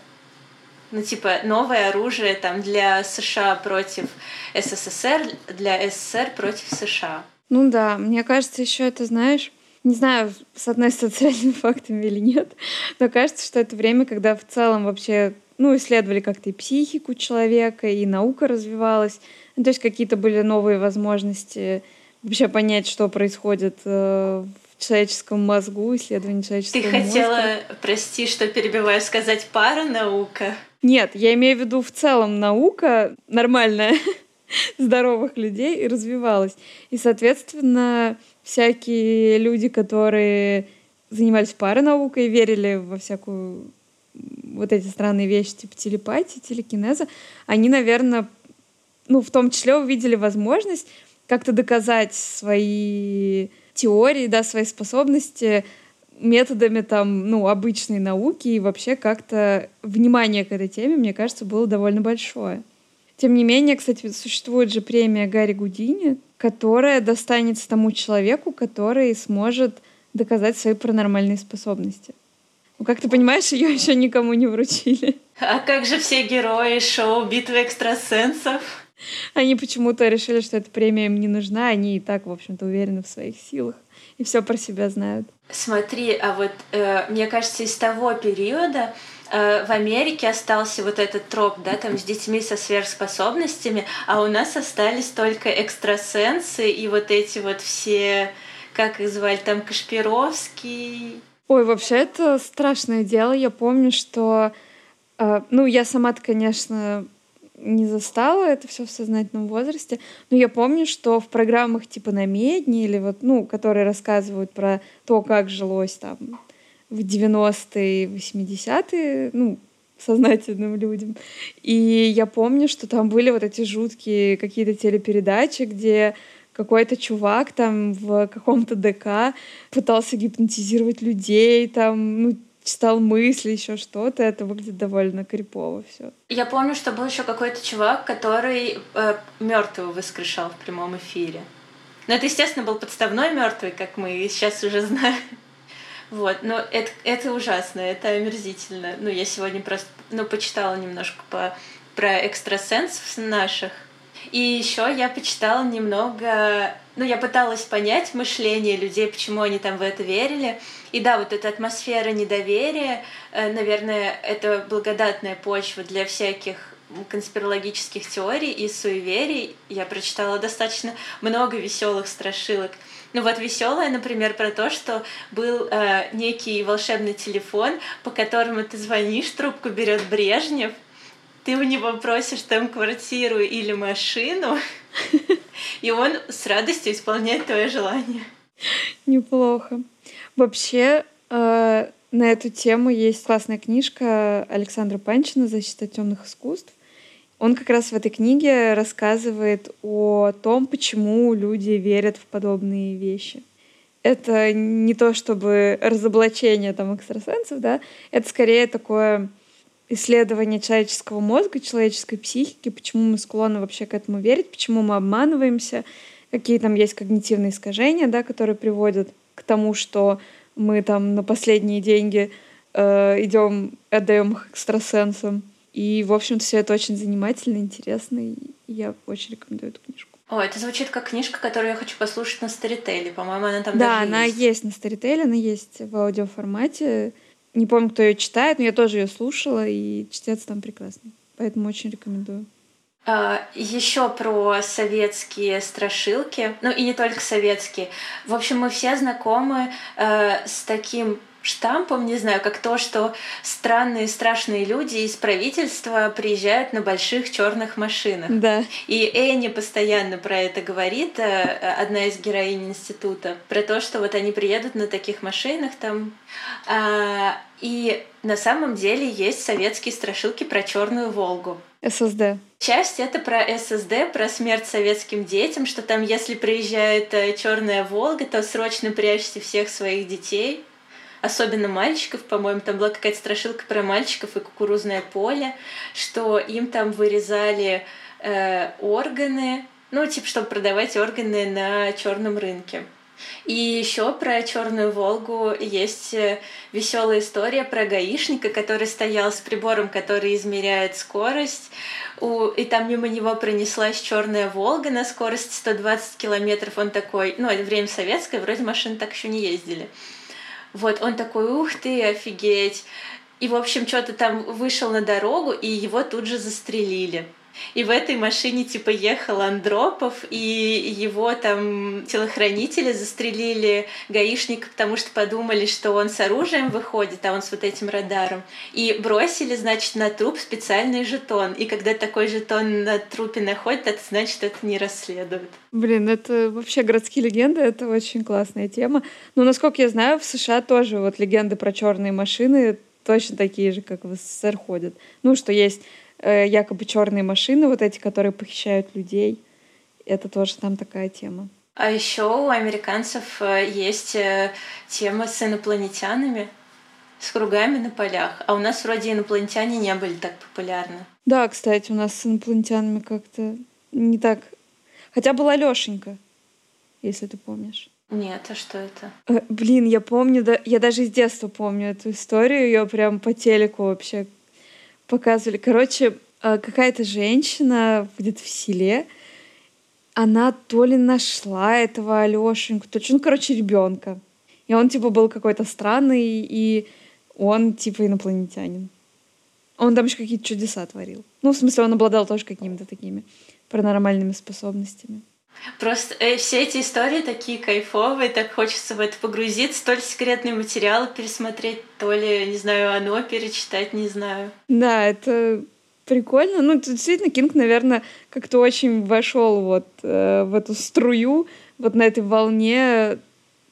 S1: ну, типа, новое оружие там для США против СССР, для СССР против США.
S2: Ну да, мне кажется, еще это, знаешь, не знаю, соотносится с реальными *laughs* фактами или нет, но кажется, что это время, когда в целом вообще ну, исследовали как-то и психику человека, и наука развивалась. Ну, то есть какие-то были новые возможности вообще понять, что происходит э, в человеческом мозгу, исследование человеческого
S1: Ты
S2: мозга.
S1: хотела, прости, что перебиваю, сказать паранаука?
S2: Нет, я имею в виду в целом наука нормальная, *laughs* здоровых людей и развивалась. И, соответственно, всякие люди, которые занимались паранаукой, верили во всякую вот эти странные вещи, типа телепатии, телекинеза, они, наверное, ну, в том числе увидели возможность как-то доказать свои теории, да, свои способности методами там, ну, обычной науки и вообще как-то внимание к этой теме, мне кажется, было довольно большое. Тем не менее, кстати, существует же премия Гарри Гудини, которая достанется тому человеку, который сможет доказать свои паранормальные способности. Ну, как ты понимаешь, ее еще никому не вручили.
S1: А как же все герои шоу «Битвы экстрасенсов»?
S2: Они почему-то решили, что эта премия им не нужна, они и так, в общем-то, уверены в своих силах и все про себя знают.
S1: Смотри, а вот э, мне кажется, из того периода Э, в Америке остался вот этот троп, да, там с детьми со сверхспособностями, а у нас остались только экстрасенсы и вот эти вот все, как их звали, там Кашпировский.
S2: Ой, вообще это страшное дело. Я помню, что, э, ну, я сама-то, конечно, не застала это все в сознательном возрасте, но я помню, что в программах типа на Медне или вот, ну, которые рассказывают про то, как жилось там в 90-е, 80-е, ну, сознательным людям. И я помню, что там были вот эти жуткие какие-то телепередачи, где какой-то чувак там в каком-то ДК пытался гипнотизировать людей, там, ну, читал мысли, еще что-то, это выглядит довольно крипово все.
S1: Я помню, что был еще какой-то чувак, который э, мертвого воскрешал в прямом эфире. Но это, естественно, был подставной мертвый, как мы сейчас уже знаем. Вот, но это, это ужасно, это омерзительно. Ну, я сегодня просто, ну, почитала немножко по, про экстрасенсов наших. И еще я почитала немного, ну, я пыталась понять мышление людей, почему они там в это верили. И да, вот эта атмосфера недоверия, э, наверное, это благодатная почва для всяких конспирологических теорий и суеверий. Я прочитала достаточно много веселых страшилок. Ну вот веселая, например, про то, что был э, некий волшебный телефон, по которому ты звонишь, трубку берет Брежнев, ты у него просишь там квартиру или машину, и он с радостью исполняет твое желание.
S2: Неплохо. Вообще, э, на эту тему есть классная книжка Александра Панчина «Защита темных искусств». Он как раз в этой книге рассказывает о том, почему люди верят в подобные вещи. Это не то чтобы разоблачение там экстрасенсов, да, это скорее такое исследование человеческого мозга, человеческой психики, почему мы склонны вообще к этому верить, почему мы обманываемся, какие там есть когнитивные искажения, да, которые приводят к тому, что мы там на последние деньги э, идем, отдаем их экстрасенсам. И, в общем все это очень занимательно, интересно, и я очень рекомендую эту книжку.
S1: О, это звучит как книжка, которую я хочу послушать на Старителе. По-моему, она там
S2: Да,
S1: даже
S2: она
S1: есть.
S2: есть на Старителе, она есть в аудиоформате. Не помню, кто ее читает, но я тоже ее слушала, и чтец там прекрасный. Поэтому очень рекомендую.
S1: А, еще про советские страшилки, ну и не только советские. В общем, мы все знакомы э, с таким штампом, не знаю, как то, что странные страшные люди из правительства приезжают на больших черных машинах.
S2: Да.
S1: И Энни постоянно про это говорит, э, одна из героинь института, про то, что вот они приедут на таких машинах там. А, и на самом деле есть советские страшилки про черную Волгу.
S2: ССД.
S1: Часть это про ССД, про смерть советским детям, что там, если приезжает э, черная Волга, то срочно прячьте всех своих детей особенно мальчиков, по-моему, там была какая-то страшилка про мальчиков и кукурузное поле, что им там вырезали э, органы, ну, типа, чтобы продавать органы на черном рынке. И еще про Черную Волгу есть э, веселая история про гаишника, который стоял с прибором, который измеряет скорость. И там мимо него пронеслась Черная Волга на скорости 120 километров. Он такой, ну, это время советское, вроде машины так еще не ездили. Вот, он такой, ух ты, офигеть. И, в общем, что-то там вышел на дорогу, и его тут же застрелили. И в этой машине типа ехал Андропов, и его там телохранители застрелили гаишника, потому что подумали, что он с оружием выходит, а он с вот этим радаром. И бросили, значит, на труп специальный жетон. И когда такой жетон на трупе находят, это значит, это не расследуют.
S2: Блин, это вообще городские легенды, это очень классная тема. Но, насколько я знаю, в США тоже вот легенды про черные машины точно такие же, как в СССР ходят. Ну, что есть Э, якобы черные машины, вот эти, которые похищают людей. Это тоже там такая тема.
S1: А еще у американцев э, есть э, тема с инопланетянами, с кругами на полях. А у нас вроде инопланетяне не были так популярны.
S2: Да, кстати, у нас с инопланетянами как-то не так. Хотя была Лешенька, если ты помнишь.
S1: Нет, а что это?
S2: Э, блин, я помню, да, я даже из детства помню эту историю, ее прям по телеку вообще показывали. Короче, э, какая-то женщина где-то в селе, она то ли нашла этого Алешеньку, то ли, ну, короче, ребенка. И он, типа, был какой-то странный, и он, типа, инопланетянин. Он там еще какие-то чудеса творил. Ну, в смысле, он обладал тоже какими-то такими паранормальными способностями.
S1: Просто э, все эти истории такие кайфовые, так хочется в это погрузиться, то ли секретные материалы пересмотреть, то ли, не знаю, оно перечитать, не знаю.
S2: Да, это прикольно. Ну, действительно, Кинг, наверное, как-то очень вошел вот э, в эту струю, вот на этой волне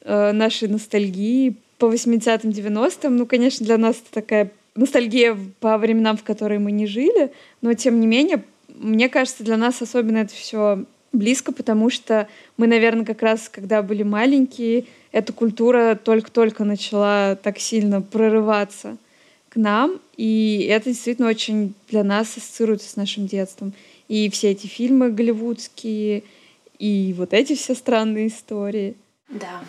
S2: э, нашей ностальгии по 80-м, 90-м. Ну, конечно, для нас это такая ностальгия по временам, в которые мы не жили, но тем не менее, мне кажется, для нас особенно это все близко, потому что мы, наверное, как раз, когда были маленькие, эта культура только-только начала так сильно прорываться к нам, и это действительно очень для нас ассоциируется с нашим детством. И все эти фильмы голливудские, и вот эти все странные истории.
S1: Да,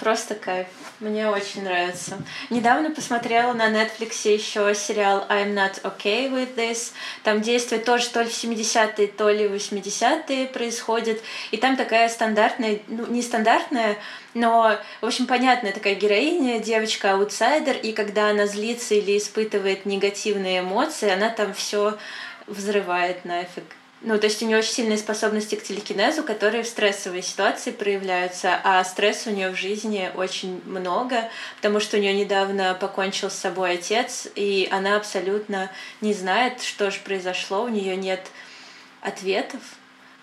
S1: Просто кайф. Мне очень нравится. Недавно посмотрела на Netflix еще сериал I'm Not Okay With This. Там действие тоже то ли в 70-е, то ли в 80-е происходит. И там такая стандартная, ну, не стандартная, но, в общем, понятная такая героиня, девочка-аутсайдер, и когда она злится или испытывает негативные эмоции, она там все взрывает нафиг. Ну, то есть у нее очень сильные способности к телекинезу, которые в стрессовой ситуации проявляются, а стресса у нее в жизни очень много, потому что у нее недавно покончил с собой отец, и она абсолютно не знает, что же произошло, у нее нет ответов.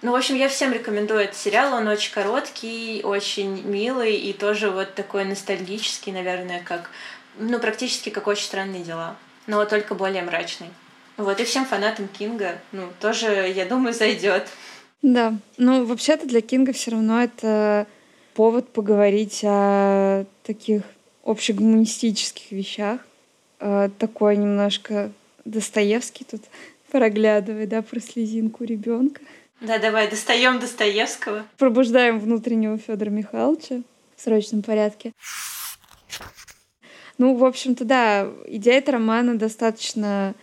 S1: Ну, в общем, я всем рекомендую этот сериал, он очень короткий, очень милый и тоже вот такой ностальгический, наверное, как, ну, практически как «Очень странные дела», но только более мрачный. Вот, и всем фанатам Кинга, ну, тоже, я думаю, зайдет.
S2: Да, ну, вообще-то для Кинга все равно это повод поговорить о таких общегуманистических вещах. Э, такой немножко Достоевский тут *laughs* проглядывает, да, про слезинку ребенка.
S1: Да, давай, достаем Достоевского.
S2: Пробуждаем внутреннего Федора Михайловича в срочном порядке. Ну, в общем-то, да, идея этого романа достаточно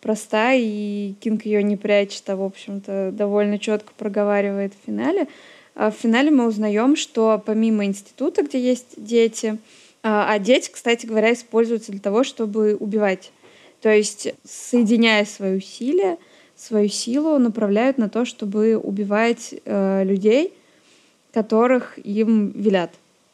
S2: проста, и Кинг ее не прячет, а, в общем-то, довольно четко проговаривает в финале. А в финале мы узнаем, что помимо института, где есть дети, а, а дети, кстати говоря, используются для того, чтобы убивать. То есть, соединяя свои усилия, свою силу направляют на то, чтобы убивать э, людей, которых им велят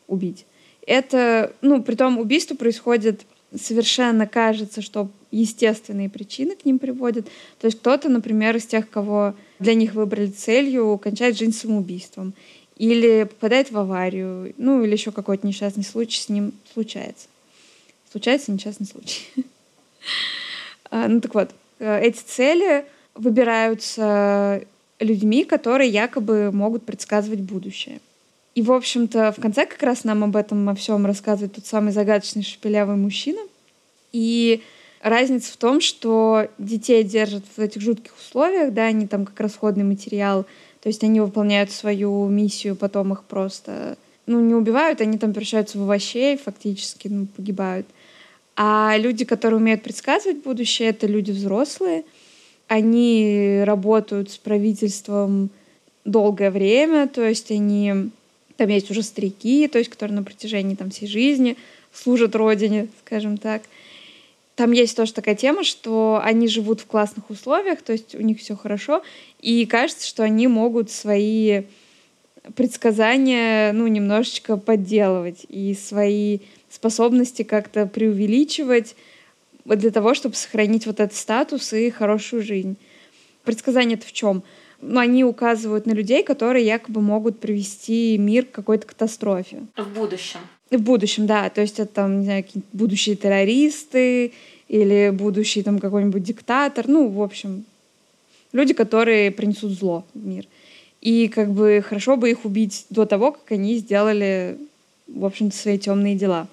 S2: убить. Это, ну, при том убийство происходит совершенно кажется, что естественные причины к ним приводят. То есть кто-то, например, из тех, кого для них выбрали целью, кончает жизнь самоубийством или попадает в аварию, ну или еще какой-то несчастный случай с ним случается. Случается несчастный случай. А, ну так вот, э, эти цели выбираются людьми, которые якобы могут предсказывать будущее. И, в общем-то, в конце как раз нам об этом о всем рассказывает тот самый загадочный шепелявый мужчина. И разница в том, что детей держат в этих жутких условиях, да, они там как расходный материал, то есть они выполняют свою миссию, потом их просто, ну, не убивают, они там превращаются в овощей, фактически, ну, погибают. А люди, которые умеют предсказывать будущее, это люди взрослые. Они работают с правительством долгое время, то есть они там есть уже старики, то есть, которые на протяжении там, всей жизни служат родине, скажем так. Там есть тоже такая тема, что они живут в классных условиях, то есть у них все хорошо, и кажется, что они могут свои предсказания, ну, немножечко подделывать и свои способности как-то преувеличивать для того, чтобы сохранить вот этот статус и хорошую жизнь. Предсказание это в чем? Ну, они указывают на людей, которые якобы могут привести мир к какой-то катастрофе.
S1: В будущем.
S2: В будущем, да. То есть это там, не знаю, будущие террористы или будущий там какой-нибудь диктатор. Ну, в общем, люди, которые принесут зло в мир. И как бы хорошо бы их убить до того, как они сделали, в общем-то, свои темные дела.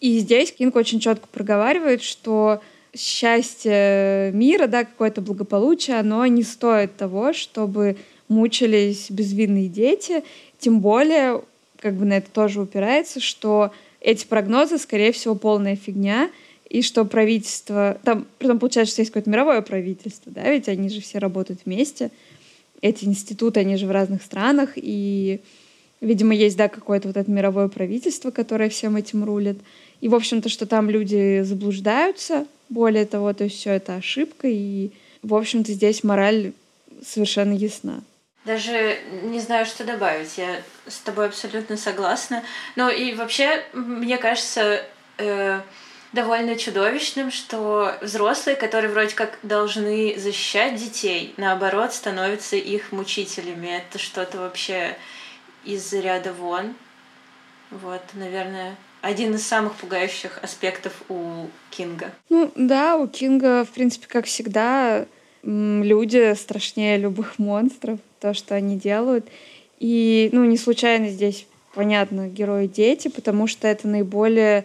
S2: И здесь Кинг очень четко проговаривает, что счастье мира, да, какое-то благополучие, оно не стоит того, чтобы мучились безвинные дети. Тем более, как бы на это тоже упирается, что эти прогнозы, скорее всего, полная фигня, и что правительство... Там, притом получается, что есть какое-то мировое правительство, да, ведь они же все работают вместе. Эти институты, они же в разных странах, и, видимо, есть, да, какое-то вот это мировое правительство, которое всем этим рулит. И, в общем-то, что там люди заблуждаются, более того, то есть все это ошибка, и, в общем-то, здесь мораль совершенно ясна.
S1: Даже не знаю, что добавить. Я с тобой абсолютно согласна. Ну и вообще, мне кажется, э, довольно чудовищным, что взрослые, которые вроде как должны защищать детей, наоборот, становятся их мучителями. Это что-то вообще из ряда вон. Вот, наверное, один из самых пугающих аспектов у Кинга.
S2: Ну да, у Кинга, в принципе, как всегда, люди страшнее любых монстров. то, что они делают. И, ну, не случайно здесь, понятно, герои дети, потому что это наиболее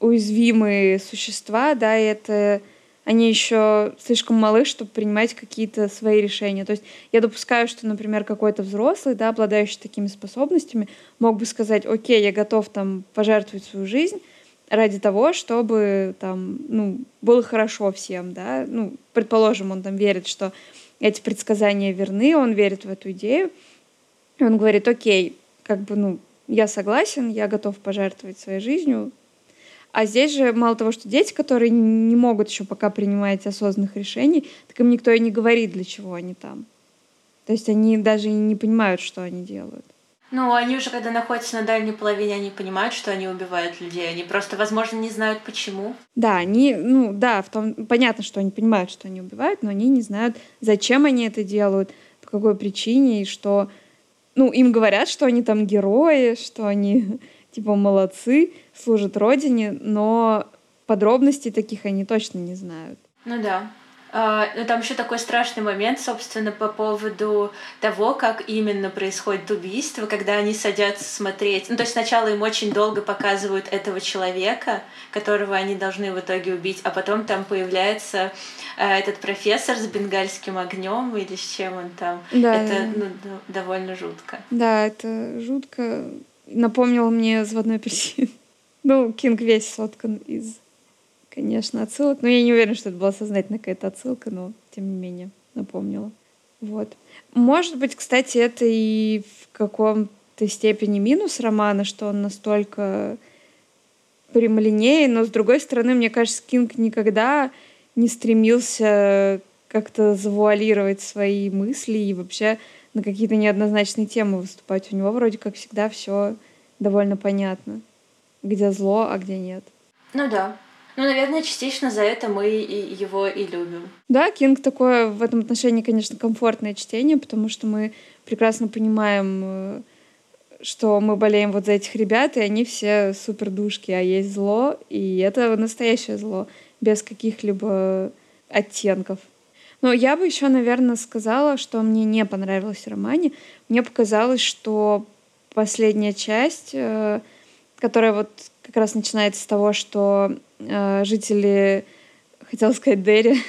S2: уязвимые существа, да, и это они еще слишком малы, чтобы принимать какие-то свои решения. То есть я допускаю, что, например, какой-то взрослый, да, обладающий такими способностями, мог бы сказать, окей, я готов там пожертвовать свою жизнь ради того, чтобы там, ну, было хорошо всем, да. Ну, предположим, он там верит, что эти предсказания верны, он верит в эту идею, и он говорит, окей, как бы, ну, я согласен, я готов пожертвовать своей жизнью а здесь же мало того, что дети, которые не могут еще пока принимать осознанных решений, так им никто и не говорит, для чего они там. То есть они даже не понимают, что они делают.
S1: Ну, они уже, когда находятся на дальней половине, они понимают, что они убивают людей. Они просто, возможно, не знают, почему.
S2: Да, они, ну, да, в том, понятно, что они понимают, что они убивают, но они не знают, зачем они это делают, по какой причине, и что, ну, им говорят, что они там герои, что они *laughs* типа молодцы, служат родине, но подробностей таких они точно не знают.
S1: Ну да. Uh, ну, там еще такой страшный момент, собственно, по поводу того, как именно происходит убийство, когда они садятся смотреть. Ну, то есть сначала им очень долго показывают этого человека, которого они должны в итоге убить, а потом там появляется uh, этот профессор с бенгальским огнем или с чем он там. Да, это да. Ну, довольно жутко.
S2: Да, это жутко напомнил мне «Заводной апельсин». Ну, Кинг весь соткан из, конечно, отсылок. Но я не уверена, что это была сознательная какая-то отсылка, но тем не менее напомнила. Вот. Может быть, кстати, это и в каком-то степени минус романа, что он настолько прямолинейный, но с другой стороны, мне кажется, Кинг никогда не стремился как-то завуалировать свои мысли и вообще на какие-то неоднозначные темы выступать. У него вроде как всегда все довольно понятно, где зло, а где нет.
S1: Ну да. Ну, наверное, частично за это мы и его и любим.
S2: Да, Кинг такое в этом отношении, конечно, комфортное чтение, потому что мы прекрасно понимаем, э, что мы болеем вот за этих ребят, и они все супер душки, а есть зло, и это настоящее зло, без каких-либо оттенков. Но я бы еще, наверное, сказала, что мне не понравилось в романе. Мне показалось, что последняя часть, э, которая вот как раз начинается с того, что э, жители, хотела сказать Дерри,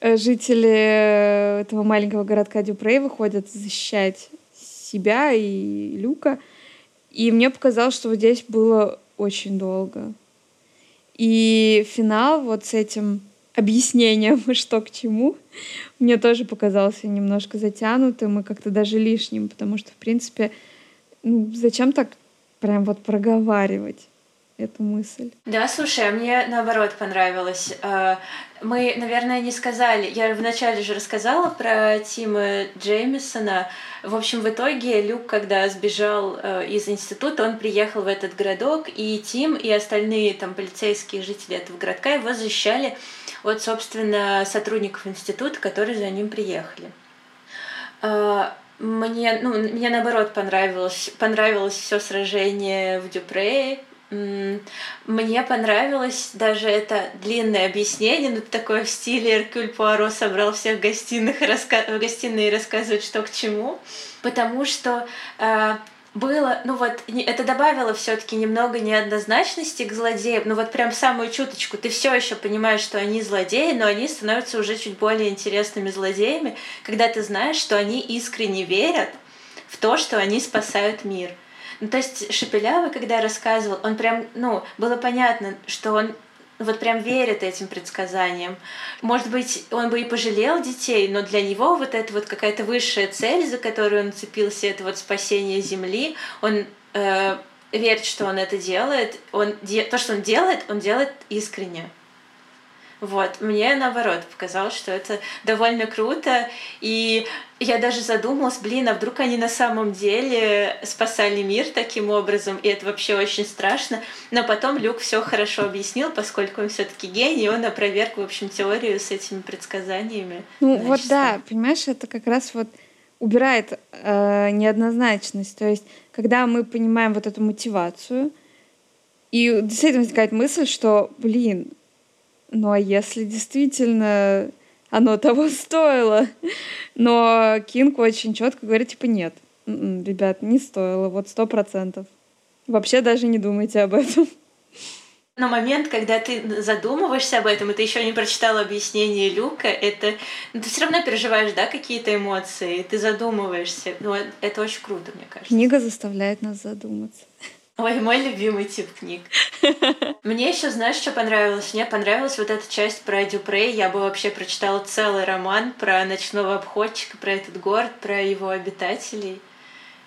S2: *laughs* жители этого маленького городка Дюпрей выходят защищать себя и Люка. И мне показалось, что вот здесь было очень долго. И финал вот с этим объяснением, *laughs* что к чему, мне тоже показался немножко затянутым и как-то даже лишним, потому что, в принципе, ну, зачем так прям вот проговаривать? эту мысль.
S1: Да, слушай, а мне наоборот понравилось. А, мы, наверное, не сказали. Я вначале же рассказала про Тима Джеймисона. В общем, в итоге Люк, когда сбежал э, из института, он приехал в этот городок, и Тим и остальные там полицейские жители этого городка его защищали от, собственно, сотрудников института, которые за ним приехали. Мне, ну, мне наоборот понравилось, понравилось все сражение в Дюпре. Мне понравилось даже это длинное объяснение, ну, такое в стиле Эркюль Пуаро собрал всех гостиных раска... в гостиной и что к чему. Потому что э, было, ну вот, это добавило все-таки немного неоднозначности к злодеям. Ну вот прям самую чуточку. Ты все еще понимаешь, что они злодеи, но они становятся уже чуть более интересными злодеями, когда ты знаешь, что они искренне верят в то, что они спасают мир. Ну, то есть Шепелявый, когда рассказывал, он прям, ну, было понятно, что он вот прям верит этим предсказаниям. Может быть, он бы и пожалел детей, но для него вот это вот какая-то высшая цель, за которую он цепился, это вот спасение Земли, он э, верит, что он это делает, он де... то, что он делает, он делает искренне. Вот, мне наоборот показалось, что это довольно круто, и я даже задумалась, блин, а вдруг они на самом деле спасали мир таким образом, и это вообще очень страшно. Но потом Люк все хорошо объяснил, поскольку он все-таки гений, он опроверг, в общем, теорию с этими предсказаниями.
S2: Ну вот да, понимаешь, это как раз вот убирает э, неоднозначность. То есть, когда мы понимаем вот эту мотивацию, и действительно возникает мысль, что, блин, ну а если действительно оно того *laughs* стоило. Но Кинг очень четко говорит, типа, нет, м-м, ребят, не стоило, вот сто процентов. Вообще даже не думайте об этом.
S1: Но момент, когда ты задумываешься об этом, и ты еще не прочитала объяснение Люка, это ну, ты все равно переживаешь, да, какие-то эмоции, ты задумываешься. Ну, это очень круто, мне кажется.
S2: Книга заставляет нас задуматься.
S1: Ой, мой любимый тип книг. *laughs* Мне еще, знаешь, что понравилось? Мне понравилась вот эта часть про Дюпре. Я бы вообще прочитала целый роман про ночного обходчика, про этот город, про его обитателей.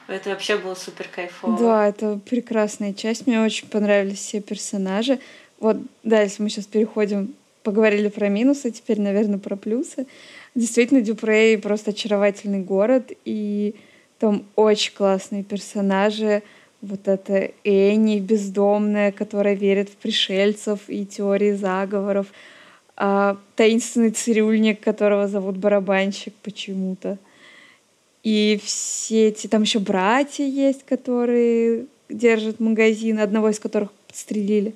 S1: Это вообще было супер кайфово.
S2: Да, это прекрасная часть. Мне очень понравились все персонажи. Вот, да, если мы сейчас переходим, поговорили про минусы, теперь, наверное, про плюсы. Действительно, Дюпрей просто очаровательный город, и там очень классные персонажи. Вот эта Энни бездомная, которая верит в пришельцев и теории заговоров. А таинственный цирюльник, которого зовут барабанщик почему-то. И все эти, там еще братья есть, которые держат магазин, одного из которых подстрелили.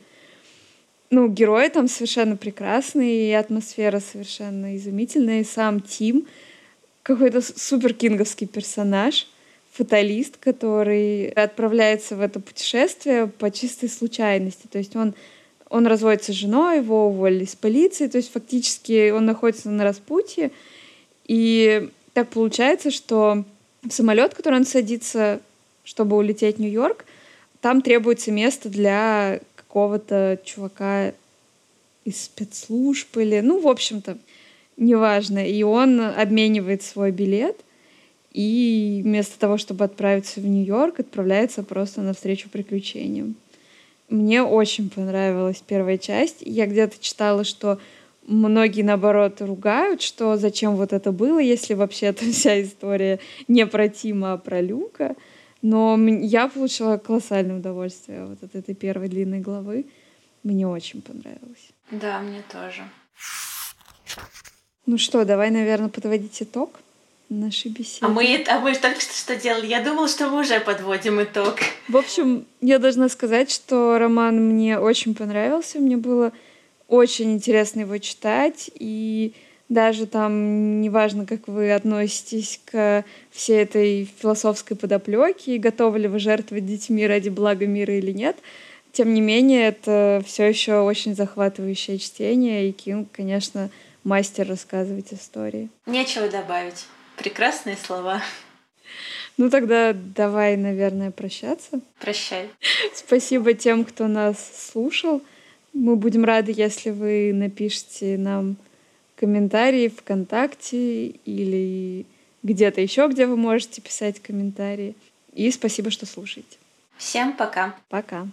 S2: Ну, герои там совершенно прекрасные, и атмосфера совершенно изумительная, и сам Тим какой-то супер кинговский персонаж, фаталист, который отправляется в это путешествие по чистой случайности. То есть он, он разводится с женой, его уволили из полиции, то есть фактически он находится на распутье, и так получается, что самолет, который он садится, чтобы улететь в Нью-Йорк, там требуется место для какого-то чувака из спецслужб или, ну, в общем-то, неважно. И он обменивает свой билет, и вместо того, чтобы отправиться в Нью-Йорк, отправляется просто навстречу приключениям. Мне очень понравилась первая часть. Я где-то читала, что Многие, наоборот, ругают, что зачем вот это было, если вообще-то *laughs* вся история не про Тима, а про Люка. Но я получила колоссальное удовольствие вот от этой первой длинной главы. Мне очень понравилось.
S1: Да, мне тоже.
S2: Ну что, давай, наверное, подводить итог нашей беседы.
S1: А мы, а мы только что что делали? Я думала, что мы уже подводим итог.
S2: В общем, я должна сказать, что роман мне очень понравился. Мне было очень интересно его читать, и даже там неважно, как вы относитесь к всей этой философской подоплеке, и готовы ли вы жертвовать детьми ради блага мира или нет, тем не менее, это все еще очень захватывающее чтение, и Кинг, конечно, мастер рассказывать истории.
S1: Нечего добавить. Прекрасные слова.
S2: Ну тогда давай, наверное, прощаться.
S1: Прощай.
S2: Спасибо тем, кто нас слушал. Мы будем рады, если вы напишите нам комментарии ВКонтакте или где-то еще, где вы можете писать комментарии. И спасибо, что слушаете.
S1: Всем пока.
S2: Пока.